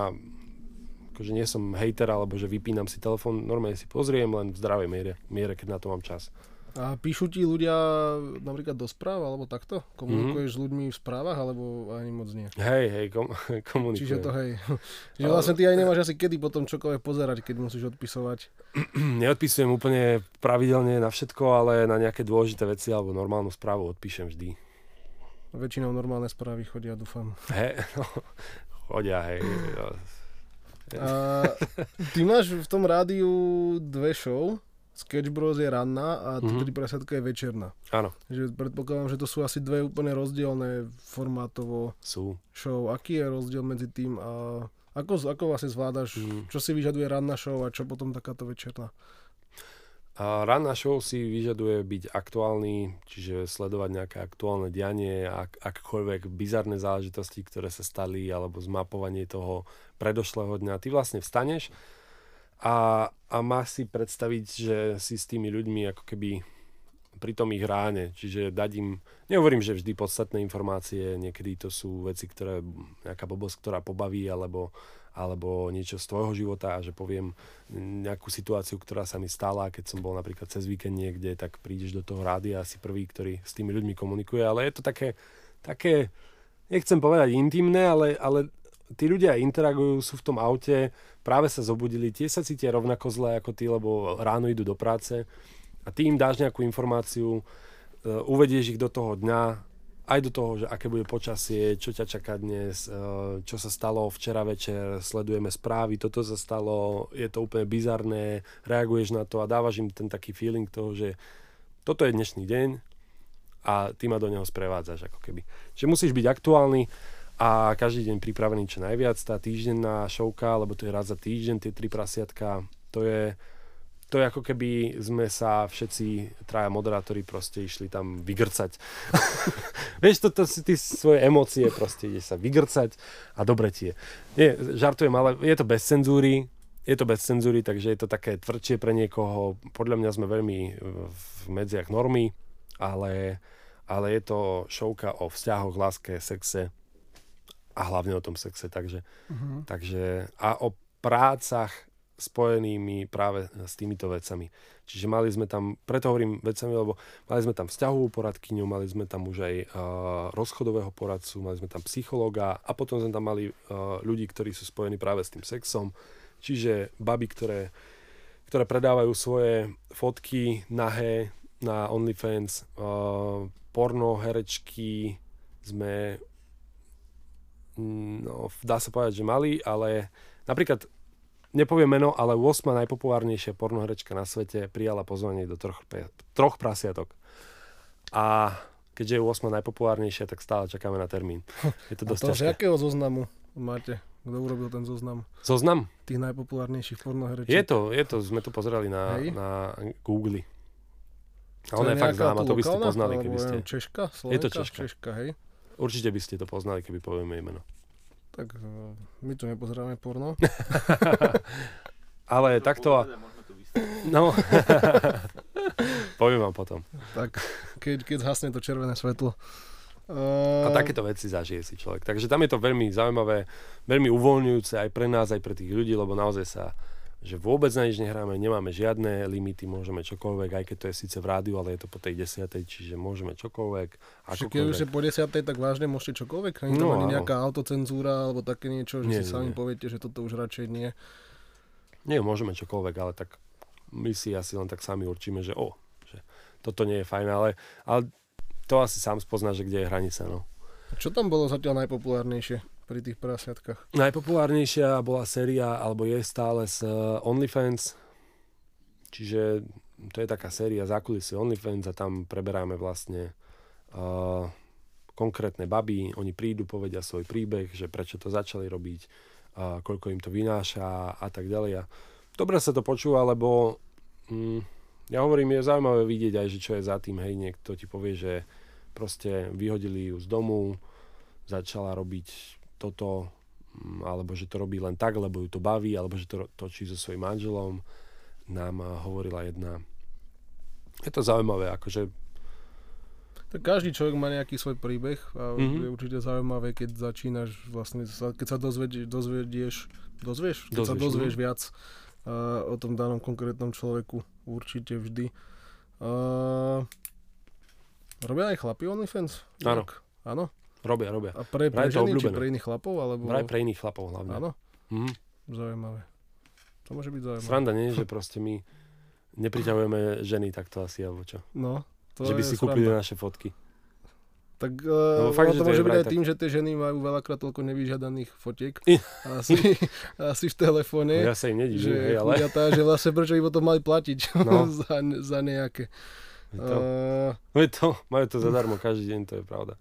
akože nie som hejter, alebo že vypínam si telefón, normálne si pozriem len v zdravej miere, miere keď na to mám čas. A píšu ti ľudia napríklad do správ, alebo takto? Komunikuješ s ľuďmi v správach, alebo ani moc nie? Hej, hej, kom, komunikujem. Čiže to hej. Čiže vlastne ty aj nemáš asi kedy potom čokoľvek pozerať, keď musíš odpisovať. Neodpisujem úplne pravidelne na všetko, ale na nejaké dôležité veci alebo normálnu správu odpíšem vždy. Väčšinou normálne správy chodia, dúfam. Hej, no, chodia, hej. A ty máš v tom rádiu dve show. Sketch Bros je ranná a Mhm. mm-hmm. 3 presiatka je večerná. Áno, Že predpokladám, že to sú asi dve úplne rozdielne formátovo sú. show. Aký je rozdiel medzi tým a ako, ako vlastne zvládaš, Mhm. čo si vyžaduje ranná show a čo potom takáto večerná? A ranná show si vyžaduje byť aktuálny, čiže sledovať nejaké aktuálne dianie, ak, akkoľvek bizarné záležitosti, ktoré sa stali, alebo zmapovanie toho predošlého dňa. Ty vlastne vstaneš a, a máš si predstaviť, že si s tými ľuďmi ako keby pri tom ich ráne. Čiže dať im, nehovorím, že vždy podstatné informácie, niekedy to sú veci, ktoré, nejaká blbosť, ktorá pobaví, alebo, alebo niečo z tvojho života a že poviem nejakú situáciu, ktorá sa mi stala, keď som bol napríklad cez víkend niekde, tak prídeš do toho rádia asi prvý, ktorý s tými ľuďmi komunikuje, ale je to také, také nechcem povedať intimné, ale, ale tí ľudia interagujú, sú v tom aute, práve sa zobudili, tie sa cítia rovnako zle ako ty, lebo ráno idú do práce a ty im dáš nejakú informáciu, e, uvedieš ich do toho dňa, aj do toho, že aké bude počasie, čo ťa čaká dnes, e, čo sa stalo včera večer, sledujeme správy, toto sa stalo, je to úplne bizarné, reaguješ na to a dávaš im ten taký feeling toho, že toto je dnešný deň a ty ma do neho sprevádzaš ako keby. Čiže musíš byť aktuálny, a každý deň pripravený čo najviac. Tá týždenná šovka, lebo to je raz za týždeň, tie tri prasiatka, to je, to je ako keby sme sa všetci traja moderátori proste išli tam vygrcať. Vieš, toto si ty svoje emócie proste ide sa vygrcať a dobre tie. Nie, žartujem, ale je to bez cenzúry, je to bez cenzúry, takže je to také tvrdšie pre niekoho. Podľa mňa sme veľmi v medziach normy, ale, ale je to šovka o vzťahoch, láske, sexe, a hlavne o tom sexe. Takže, uh-huh. takže a o prácach spojenými práve s týmito vecami. Čiže mali sme tam, preto hovorím vecami, lebo mali sme tam vzťahovú poradkyňu, mali sme tam už aj uh, rozchodového poradcu, mali sme tam psychológa a potom sme tam mali uh, ľudí, ktorí sú spojení práve s tým sexom. Čiže baby, ktoré, ktoré predávajú svoje fotky nahé na OnlyFans, uh, porno, herečky, sme no, dá sa povedať, že mali, ale napríklad nepoviem meno, ale 8. najpopulárnejšia pornoherečka na svete prijala pozvanie do troch, troch prasiatok. A keďže je 8. najpopulárnejšia, tak stále čakáme na termín. Je to dosť A to ťažké. z jakého zoznamu máte? Kto urobil ten zoznam? Zoznam? Tých najpopulárnejších pornoherečiek. Je to, je to, sme to pozerali na, na Google. A ona je, je fakt známa, to by ste poznali, keby ste... Češka? Slovenka? Je to Češka. Češka hej? Určite by ste to poznali, keby povieme meno. Tak eh, my tu nepozeráme porno. Ale takto... A... No, poviem vám potom. Tak, keď, keď zhasne to červené svetlo. Uh... A takéto veci zažije si človek. Takže tam je to veľmi zaujímavé, veľmi uvoľňujúce aj pre nás, aj pre tých ľudí, lebo naozaj sa že vôbec na nič nehráme, nemáme žiadne limity, môžeme čokoľvek, aj keď to je síce v rádiu, ale je to po tej desiatej, čiže môžeme čokoľvek. Čiže keď už je po desiatej, tak vážne môžete čokoľvek? Nie no, tam ani nejaká autocenzúra alebo také niečo, že nie, si sami nie. poviete, že toto už radšej nie? Nie, môžeme čokoľvek, ale tak my si asi len tak sami určíme, že o, že toto nie je fajn, ale, ale to asi sám spozná, že kde je hranica, no. Čo tam bolo zatiaľ najpopulárnejšie? Pri tých prasiatkách? Najpopulárnejšia bola séria, alebo je stále z eh, OnlyFans. Čiže to je taká séria zákulisy OnlyFans a tam preberáme vlastne uh, konkrétne baby. Oni prídu, povedia svoj príbeh, že prečo to začali robiť, uh, koľko im to vynáša a tak ďalej. A dobre sa to počúva, lebo mm, ja hovorím, je zaujímavé vidieť aj, že čo je za tým. Hej, niekto ti povie, že proste vyhodili ju z domu, začala robiť toto, mm, alebo že to robí len tak, lebo ju to baví, alebo že to točí so svojím manželom, nám eh, hovorila jedna. Je to zaujímavé, akože tak každý človek má nejaký svoj príbeh a mm-hmm. je určite zaujímavé, keď začínaš vlastne, keď sa dozvedieš, dozvedieš, dozvieš? Keď dozvieš, sa dozvieš no? viac uh, o tom danom konkrétnom človeku, určite vždy. Uh, robia aj chlapi OnlyFans? Áno. Áno? Robia, robia. A pre, pre ženy, či pre iných chlapov? Alebo... Vraj pre iných chlapov hlavne. Áno? Mhm. Zaujímavé. To môže byť zaujímavé. Sranda nie, že proste my nepriťahujeme ženy takto asi, alebo čo? No, to Že by si kúpili naše fotky. Tak uh, no, fakt, to, to môže byť aj tak... tým, že tie ženy majú veľakrát toľko nevyžiadaných fotiek. asi, asi v telefóne. No, ja sa im nedivím, že, hej, ale... Tá, že vlastne prečo by potom mali platiť no. za, za nejaké. To, uh, to, majú to zadarmo každý deň, to je pravda.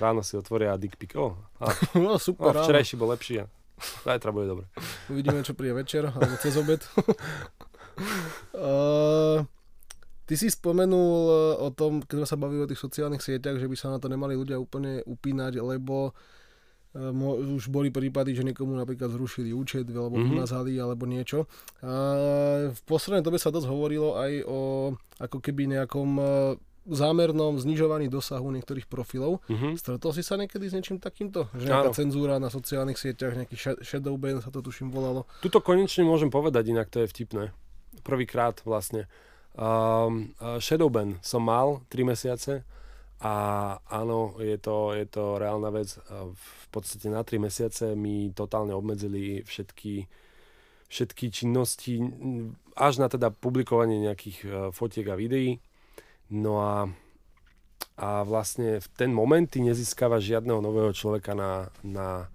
Ráno si otvoria dick pic. Oh, a, no super. Oh, včerajší bol lepší a zajtra bude dobre. Uvidíme, čo príde večer, alebo cez obed. uh, ty si spomenul o tom, keď sme sa bavili o tých sociálnych sieťach, že by sa na to nemali ľudia úplne upínať, lebo Mo, už boli prípady, že niekomu napríklad zrušili účet alebo mm-hmm. vymazali alebo niečo. A v poslednej dobe sa dosť hovorilo aj o ako keby nejakom zámernom znižovaní dosahu niektorých profilov. Mhm. Stretol si sa niekedy s niečím takýmto? Že nejaká Áno. cenzúra na sociálnych sieťach, nejaký sh- shadow ban sa to tuším volalo. Tuto konečne môžem povedať, inak to je vtipné. Prvýkrát vlastne. Um, uh, Shadowban som mal 3 mesiace a áno, je to, je to reálna vec. V podstate na 3 mesiace mi totálne obmedzili všetky, všetky činnosti, až na teda publikovanie nejakých uh, fotiek a videí. No a, a vlastne v ten moment ty nezískavaš žiadneho nového človeka na, na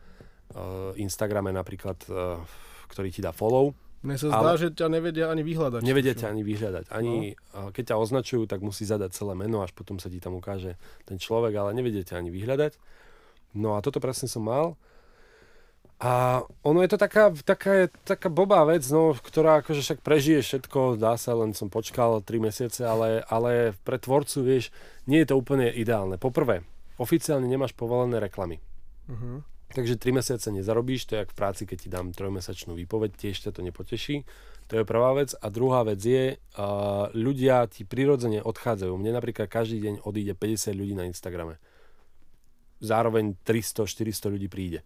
uh, Instagrame napríklad, uh, ktorý ti dá follow. Mne sa Ale- zdá, že ťa nevedia ani vyhľadať. Nevedia ťa ani vyhľadať. Ani no. keď ťa označujú, tak musí zadať celé meno, až potom sa ti tam ukáže ten človek, ale nevedia ťa ani vyhľadať. No a toto presne som mal. A ono je to taká, taká, taká bobá vec, no, ktorá akože však prežije všetko, dá sa, len som počkal 3 mesiace, ale, ale pre tvorcu, vieš, nie je to úplne ideálne. Poprvé, oficiálne nemáš povolené reklamy. Mhm. Takže 3 mesiace nezarobíš, to je jak v práci, keď ti dám trojmesačnú výpoveď, tiež ťa to nepoteší. To je prvá vec. A druhá vec je, uh, ľudia ti prirodzene odchádzajú. Mne napríklad každý deň odíde 50 ľudí na Instagrame. Zároveň 300-400 ľudí príde.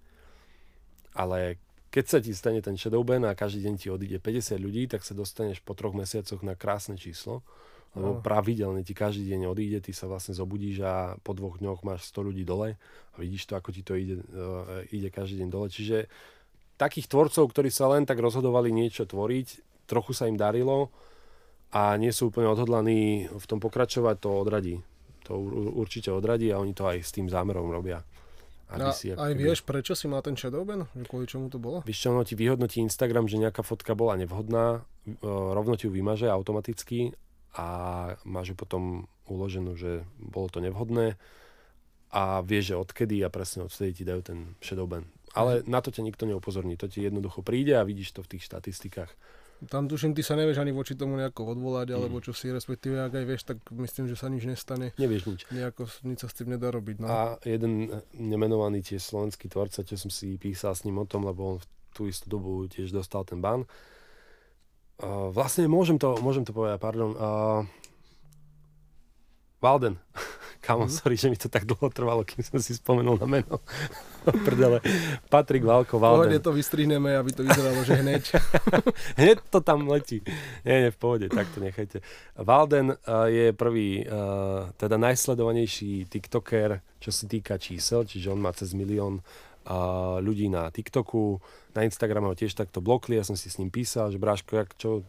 Ale keď sa ti stane ten shadowban a každý deň ti odíde 50 ľudí, tak sa dostaneš po troch mesiacoch na krásne číslo. Lebo Áno. pravidelne ti každý deň odíde, ty sa vlastne zobudíš a po dvoch dňoch máš 100 ľudí dole a vidíš to, ako ti to ide, uh, ide každý deň dole. Čiže takých tvorcov, ktorí sa len tak rozhodovali niečo tvoriť, trochu sa im darilo a nie sú úplne odhodlaní v tom pokračovať, to odradí. To ur- určite odradí a oni to aj s tým zámerom robia. A, Aby si ako aj keby- vieš, prečo si mal ten shadowban? Že kvôli čomu to bolo? Vieš čo, ono ti vyhodnotí Instagram, že nejaká fotka bola nevhodná, e, rovno ti ju vymaže automaticky a máš ju potom uloženú, že bolo to nevhodné a vieš, že odkedy a presne odtedy ti dajú ten shadowban. Ale na to ťa nikto neupozorní, to ti jednoducho príde a vidíš to v tých štatistikách. Tam tuším, ty sa nevieš ani voči tomu nejako odvolať, Mm. alebo čo si, respektíve ak aj vieš, tak myslím, že sa nič nestane. Nevieš nič. Nejako, nič sa s tým nedá robiť. No. A jeden nemenovaný tiež slovenský tvorca, čo som si písal s ním o tom, lebo on v tú istú dobu tiež dostal ten ban. Uh, vlastne môžem to, môžem to povedať, pardon. Uh, Walden. Kamo, Mhm. sorry, že mi to tak dlho trvalo, kým som si spomenul na meno. Prdele. Patrik Valko, Pohode Walden. to vystrihneme, aby to vyzeralo, že hneď. Hneď to tam letí. Nie, nie, v pohode, tak to nechajte. Walden uh, je prvý, uh, teda najsledovanejší TikToker, čo sa týka čísel, čiže on má cez milión ľudí na TikToku. Na Instagrame ho tiež takto blokli, ja som si s ním písal, že Bráško, jak, čo,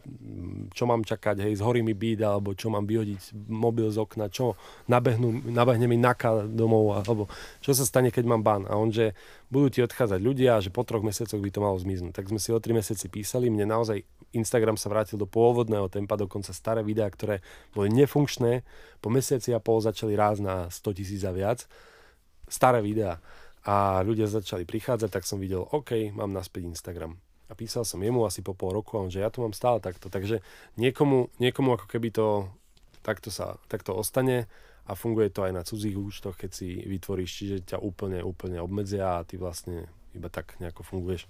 čo mám čakať, hej, zhorí mi byt, alebo čo mám vyhodiť mobil z okna, čo nabehnú, nabehne mi naka domov, alebo čo sa stane, keď mám ban. A on, že budú ti odchádzať ľudia že po troch mesiacoch by to malo zmiznúť. Tak sme si o tri mesiaci písali, mne naozaj Instagram sa vrátil do pôvodného tempa, dokonca staré videá, ktoré boli nefunkčné, po mesiaci a pol začali rásť na 100 tisíc a viac. Staré videá. A ľudia začali prichádzať, tak som videl, OK, mám naspäť Instagram. A písal som jemu asi po pol roku, a on, že ja to mám stále takto. Takže niekomu, niekomu ako keby to takto, sa, takto ostane a funguje to aj na cudzích účtoch, keď si vytvoríš, čiže ťa úplne, úplne obmedzia a ty vlastne iba tak nejako funguješ.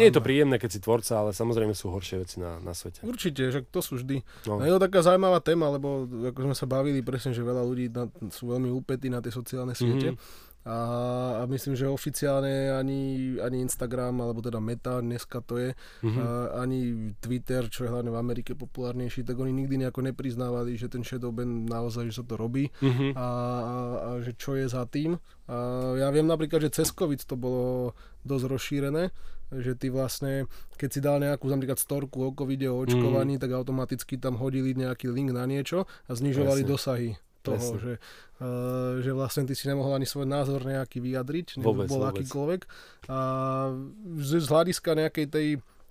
Nie je to príjemné, keď si tvorca, ale samozrejme sú horšie veci na, na svete. Určite, že to sú vždy. No. Je to taká zaujímavá téma, lebo ako sme sa bavili presne, že veľa ľudí na, sú veľmi úpetí na tie sociálne siete. Mhm. A, myslím, že oficiálne ani, ani Instagram, alebo teda Meta, dneska to je, Mhm. a, ani Twitter, čo je hlavne v Amerike populárnejší, tak oni nikdy nejako nepriznávali, že ten shadowban naozaj, že sa to robí Mhm. a, a, a že čo je za tým. A ja viem napríklad, že cez COVID to bolo dosť rozšírené, že ty vlastne, keď si dal nejakú napríklad storku o covide, o očkovaní, tak automaticky tam hodili nejaký link na niečo a znižovali Presne. dosahy toho, Presne. že, uh, že vlastne ty si nemohol ani svoj názor nejaký vyjadriť, Vôbec, bol vôbec. akýkoľvek. A z, z hľadiska nejakej tej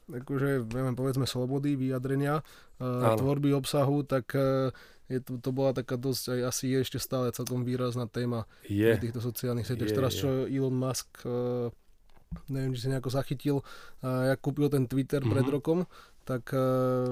akože, neviem, povedzme, slobody, vyjadrenia, uh, tvorby obsahu, tak uh, je to, to bola taká dosť, aj asi je ešte stále celkom výrazná téma Je. týchto sociálnych sieťach. Teraz, čo Elon Musk, uh, neviem, či si nejako zachytil, uh, jak kúpil ten Twitter pred Mhm. rokom, tak uh,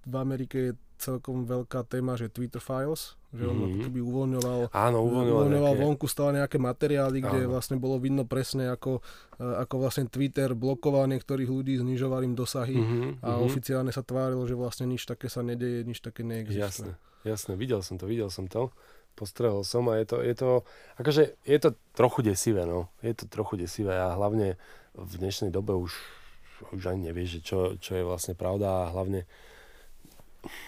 v Amerike je celkom veľká téma, že Twitter Files, že on Mhm. keby uvoľňoval Áno, uvoľňoval uvoľňoval nejaké... vonku stále nejaké materiály, kde Áno. vlastne bolo vidno presne, ako, uh, ako vlastne Twitter blokoval niektorých ľudí, znižoval im dosahy Mhm, a mhm. oficiálne sa tvárilo, že vlastne nič také sa nedeje, nič také neexistuje. Jasné. jasné, videl som to, videl som to. Postrehol som a je to, je to, akože je to trochu desivé, no. Je to trochu desivé a hlavne v dnešnej dobe už, už ani nevieš, čo, čo je vlastne pravda a hlavne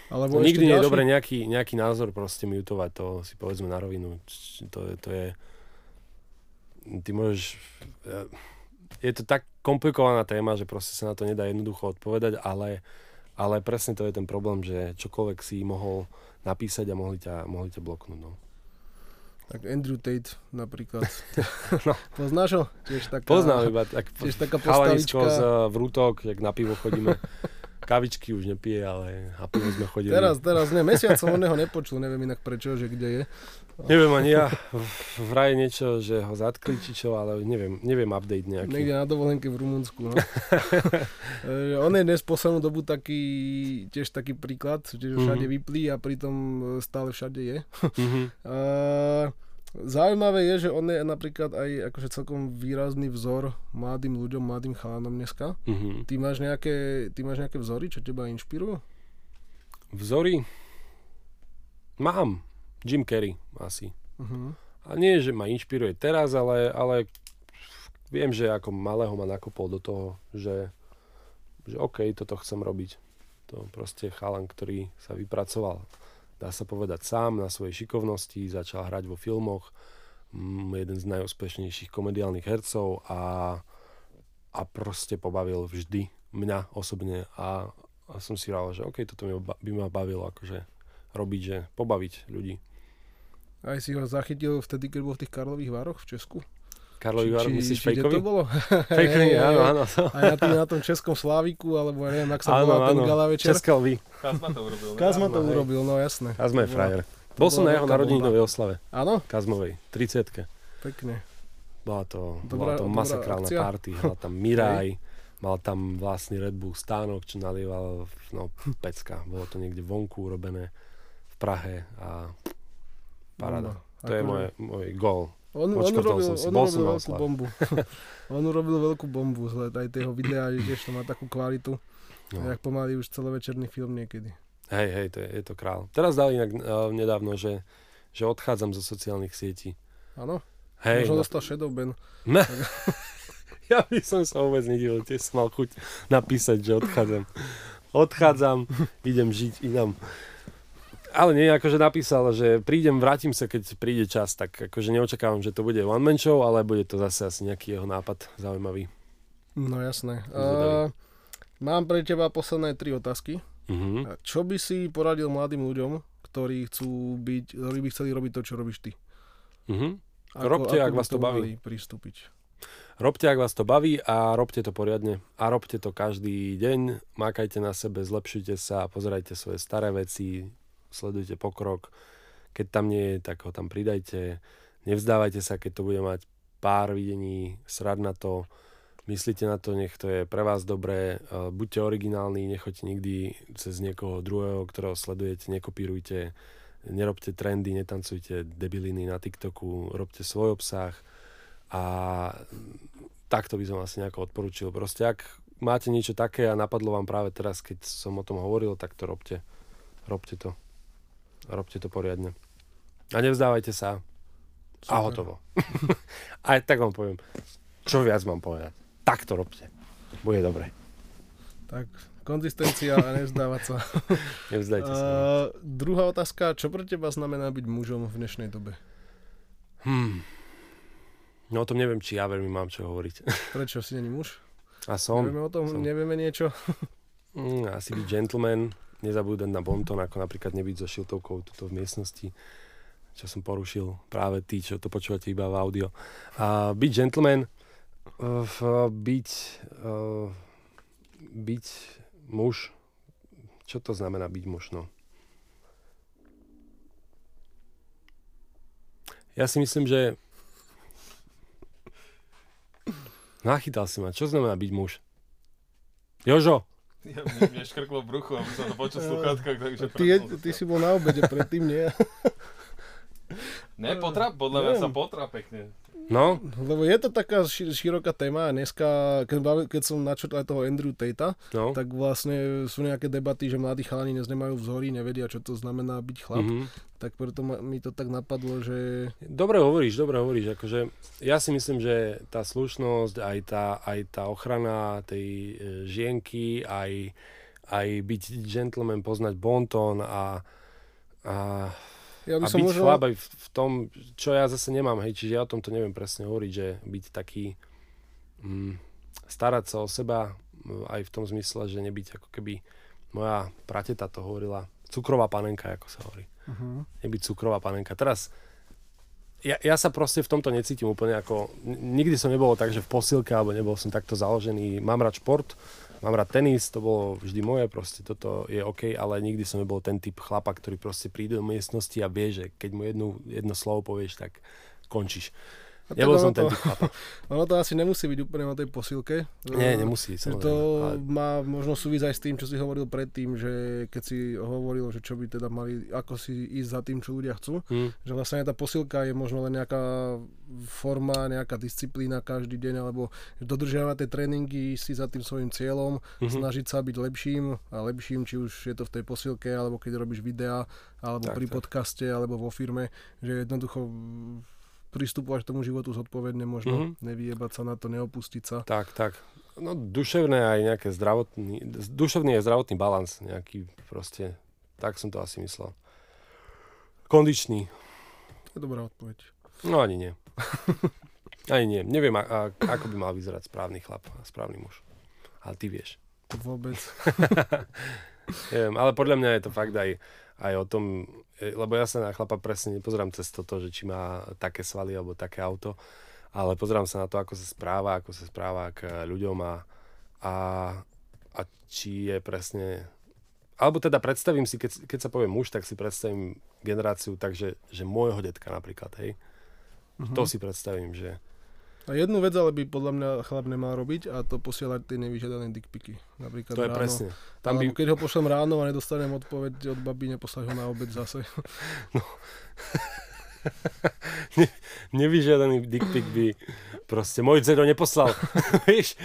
Alebo nikdy nie je dobre nejaký, nejaký názor proste mutovať, to si povedzme na rovinu. To, je- to je, ty môžeš, eh, je to tak komplikovaná téma, že proste sa na to nedá jednoducho odpovedať, ale, ale presne to je ten problém, že čokoľvek si mohol napísať a mohli ťa, mohli ťa bloknúť. No. Tak Andrew Tate napríklad. No. Poznáš ho? Tiež taká, Poznám iba tak Tiež taká postavička. z eh, vrútok, jak na pivo chodíme. Kavičky už nepije, ale na pivo sme chodili. Teraz, teraz ne, mesiac som od neho nepočul, neviem inak prečo, že kde je. Neviem ani ja, vraj niečo, že ho zatkli či čo, ale neviem, neviem update nejaký. Niekde na dovolenke v Rumunsku. No. E, on je dnes poslednú dobu taký, tiež taký príklad, že všade Mhm. vyplí a pritom e, stále všade je. Mhm. A zaujímavé je, že on je napríklad aj akože celkom výrazný vzor mladým ľuďom, mladým chalanom dneska. Mhm. Ty máš nejaké, ty máš nejaké vzory, čo teba inšpirujú? Vzory? Mám. Jim Carrey asi. Uh-huh. A nie, že ma inšpiruje teraz, ale, ale viem, že ako malého ma nakopol do toho, že, že OK, toto chcem robiť. To proste chalan, ktorý sa vypracoval, dá sa povedať sám na svojej šikovnosti, začal hrať vo filmoch, jeden z najúspešnejších komediálnych hercov a, a proste pobavil vždy mňa osobne a, a som si hovoril, že OK, toto by ma bavilo akože robiť, že pobaviť ľudí. Aj si ho zachytil vtedy, keď bol v tých Karlových Vároch v Česku? Karlový Var, myslíš to bolo? Fejkový, Hej, áno, áno. Aj na, tým, na tom českom Sláviku, alebo ja neviem, ak sa Áno, volá ten gala večer. Českal vy. Kazma to urobil. ne? Kazma to urobil, no jasné. Kazma je frajer. Bol som na jeho narodeninovej oslave. Áno, Kazmovej, 30 pekne. Bola to, Dobrá- bola to masakrálna akcia. party. Mal tam Miraj, mal tam vlastný Red Bull stánok, čo nalieval, no, pecka. Bolo to niekde vonku urobené v Prahe a paráda. Bomba. To je môj, môj gól. On, on Odškrtol urobil, som si, on urobil veľkú oslave. bombu. on urobil veľkú bombu, zle, aj tieho videa, že tiež to má takú kvalitu. No. Jak pomaly už celovečerný film niekedy. Hej, hej, to je, je to král. Teraz dali inak uh, nedávno, že, že odchádzam zo sociálnych sietí. Áno, Hej, možno no, dostal Shadow Ban. Ne. ja by som sa vôbec nedivil, tiež som mal chuť napísať, že odchádzam. Odchádzam, idem žiť inám. Ale nie, akože napísal, že prídem, vrátim sa, keď príde čas, tak akože neočakávam, že to bude one man show, ale bude to zase asi nejaký jeho nápad zaujímavý. No jasné. Uh, mám pre teba posledné tri otázky. A Čo by si poradil mladým ľuďom, ktorí chcú byť, ktorí by chceli robiť to, čo robíš ty? Mhm. Robte, ak by vás to baví. pristúpiť? Robte, ak vás to baví a robte to poriadne. A robte to každý deň, mákajte na sebe, zlepšujte sa, pozerajte svoje staré veci, sledujte pokrok. Keď tam nie je, tak ho tam pridajte. Nevzdávajte sa, keď to bude mať pár videní, srad na to. Myslíte na to, nech to je pre vás dobré. Eh, Buďte originálni, nechoďte nikdy cez niekoho druhého, ktorého sledujete, nekopírujte, nerobte trendy, netancujte debiliny na TikToku, robte svoj obsah a takto by som asi nejako odporučil. Proste ak máte niečo také a napadlo vám práve teraz, keď som o tom hovoril, tak to robte. Robte to. A robte to poriadne. A nevzdávajte sa. A Super. hotovo. Aj tak vám poviem. Čo viac mám povedať? Tak to robte. Bude dobre. Tak, konzistencia a nevzdávať sa. Nevzdajte sa. Uh, druhá otázka, čo pre teba znamená byť mužom v dnešnej dobe? Hmm. No o tom neviem, či ja veľmi mám čo hovoriť. Prečo si není muž? A som. Nevieme o tom, som. nevieme niečo? Mm, asi byť gentleman, nezabúdať na bonton, ako napríklad nebyť so šiltovkou tuto v miestnosti, čo som porušil práve tí, čo to počúvate iba v audio. A byť gentleman, v- byť, uh, byť muž, čo to znamená byť muž, no? Ja si myslím, že Nachytal si ma. Čo znamená byť muž? Jožo, Ja, mne, mne škrklo v bruchu, aby som to počul sluchátkach, takže... Ty, ty si bol na obede predtým, nie? Ne, potra, podľa mňa sa potra pekne. No? Lebo je to taká ši- široká téma a dneska, keď, bavi, keď som načrtal toho Andrew Tate, No. tak vlastne sú nejaké debaty, že mladí chalani dnes nemajú vzory, nevedia, čo to znamená byť chlap. Mhm. Tak preto ma, mi to tak napadlo, že Dobre hovoríš, dobre hovoríš. Akože ja si myslím, že tá slušnosť, aj tá, aj tá ochrana tej e, žienky, aj, aj byť gentleman, poznať bonton a, a, ja by a som byť možno... chlap aj v, v tom, čo ja zase nemám, hej, čiže ja o tom to neviem presne hovoriť, že byť taký, mm, starať sa o seba, mm, aj v tom zmysle, že nebyť ako keby, moja prateta to hovorila, cukrová panenka, ako sa hovorí Uh-huh. nebyť cukrová panenka. Teraz, ja, ja sa proste v tomto necítim úplne ako, nikdy som nebol tak, že v posilke, alebo nebol som takto založený. Mám rád šport, mám rád tenis, to bolo vždy moje, proste toto je OK, ale nikdy som nebol ten typ chlapa, ktorý proste príde do miestnosti a vie, že keď mu jednu, jedno slovo povieš, tak končíš. Nebol som ten chlapa. Ono to asi nemusí byť úplne o tej posilke. Nie, nemusí, samozrejme. To Ale, má možno súvisť aj s tým, čo si hovoril predtým, že keď si hovoril, že čo by teda mali, ako si ísť za tým, čo ľudia chcú, hm, že vlastne tá posilka je možno len nejaká forma, nejaká disciplína každý deň, alebo dodržiavať tie tréningy, si za tým svojim cieľom, mhm. snažiť sa byť lepším a lepším, či už je to v tej posilke, alebo keď robíš videá, alebo Tak, pri tak. podcaste, alebo vo firme, že jednoducho pristupovať k tomu životu zodpovedne možno, Mhm. nevyjebať sa na to, neopustiť sa. Tak, tak. No duševné aj nejaké zdravotný, duševný a zdravotný balans nejaký proste, tak som to asi myslel. Kondičný, To je dobrá odpoveď. no ani nie. Ani nie. Neviem, a, a, ako by mal vyzerať správny chlap a správny muž. Ale ty vieš. Vôbec. Neviem, ale podľa mňa je to fakt aj, aj o tom, e, lebo ja sa na chlapa presne nepozerám cez toto, že či má také svaly alebo také auto, ale pozerám sa na to, ako sa správa, ako sa správa k ľuďom a, a, a či je presne... Alebo teda predstavím si, keď, keď sa povie muž, tak si predstavím generáciu tak, že, môjho detka napríklad, hej. Mhm. To si predstavím, že... A jednu vec ale by podľa mňa chlap nemal robiť a to posielať tie nevyžiadané dickpiky. Napríklad To je ráno. presne. Tam by, keď ho pošlem ráno a nedostanem odpoveď od babi, neposlať ho na obed zase. nevyžiadaný dick pic by proste môj dzedo neposlal. Vieš?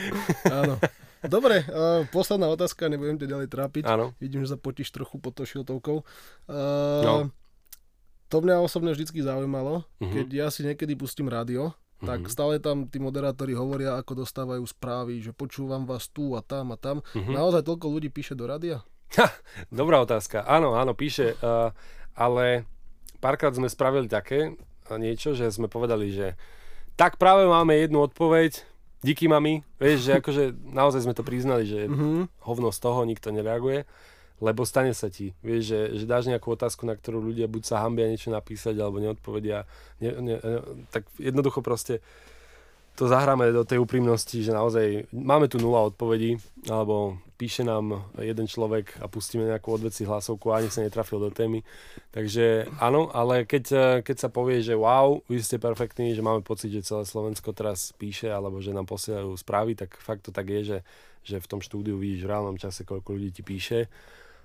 Áno. Dobre, uh, posledná otázka, nebudem ťa ďalej trápiť. Áno. Vidím, že sa potíš trochu pod to šiltovkou. Uh, No. To mňa osobne vždy zaujímalo, Mhm. keď ja si niekedy pustím rádio, tak Mhm. stále tam tí moderátori hovoria, ako dostávajú správy, že počúvam vás tu a tam a tam. Mhm. Naozaj toľko ľudí píše do rádia? Dobrá otázka. Áno, áno, píše, uh, ale párkrát sme spravili také uh, niečo, že sme povedali, že tak práve máme jednu odpoveď, díky mami, vieš, že akože naozaj sme to priznali, že Mhm. hovno z toho, nikto nereaguje, lebo stane sa ti, vieš, že, že dáš nejakú otázku, na ktorú ľudia buď sa hambia niečo napísať, alebo neodpovedia, ne, ne, ne, tak jednoducho proste to zahráme do tej úprimnosti, že naozaj máme tu nula odpovedí, alebo píše nám jeden človek a pustíme nejakú odveci hlasovku a ani sa netrafil do témy. Takže áno, ale keď, keď sa povie, že wow, vy ste perfektní, že máme pocit, že celé Slovensko teraz píše, alebo že nám posielajú správy, tak fakt to tak je, že, že v tom štúdiu vidíš v reálnom čase, koľko ľudí ti píše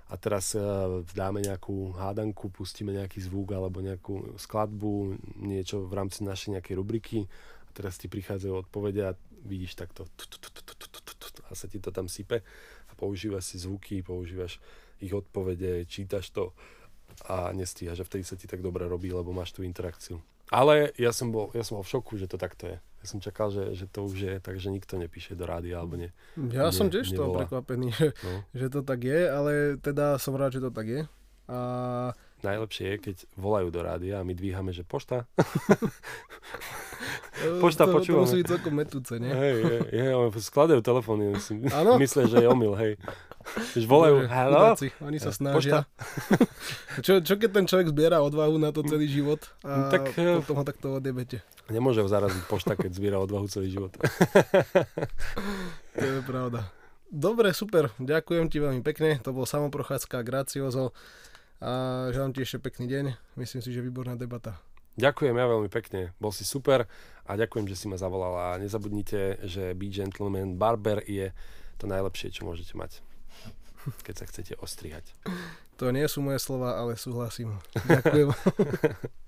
a teraz e, dáme nejakú hádanku, pustíme nejaký zvuk alebo nejakú skladbu, niečo v rámci našej nejakej rubriky. A teraz ti prichádzajú odpovede a vidíš takto a sa ti to tam sype. A používaš si zvuky, používaš ich odpovede, čítaš to a nestíhaš a vtedy sa ti tak dobre robí, lebo máš tú interakciu. Ale ja som bol, ja som bol v šoku, že to takto je. Ja som čakal, že, že to už je, takže nikto nepíše do rádia alebo nie. Ja Nie, som tiež toho prekvapený, že, No. že to tak je, ale teda som rád, že to tak je. A Najlepšie je, keď volajú do rádia a my dvíhame, že pošta. Pošta, to, to počúvame. musí byť celkom metúce, nie? Hej, je, oni skladajú telefóny, myslia, že je omyl, hej. Keď volajú, halo? chudáci, Oni sa Eh, snažia. čo, čo keď ten človek zbiera odvahu na to celý život a Tak, eh, potom ho takto odjebete. Nemôže ho zaraziť pošta, keď zbiera odvahu celý život. To je pravda. Dobre, super. Ďakujem ti veľmi pekne. To bol samoprochádzka Graciozo. A želám ti ešte pekný deň. Myslím si, že výborná debata. Ďakujem ja veľmi pekne, bol si super a ďakujem, že si ma zavolal a nezabudnite, že Be Gentleman Barber je to najlepšie, čo môžete mať, keď sa chcete ostrihať. To nie sú moje slova, ale súhlasím. Ďakujem.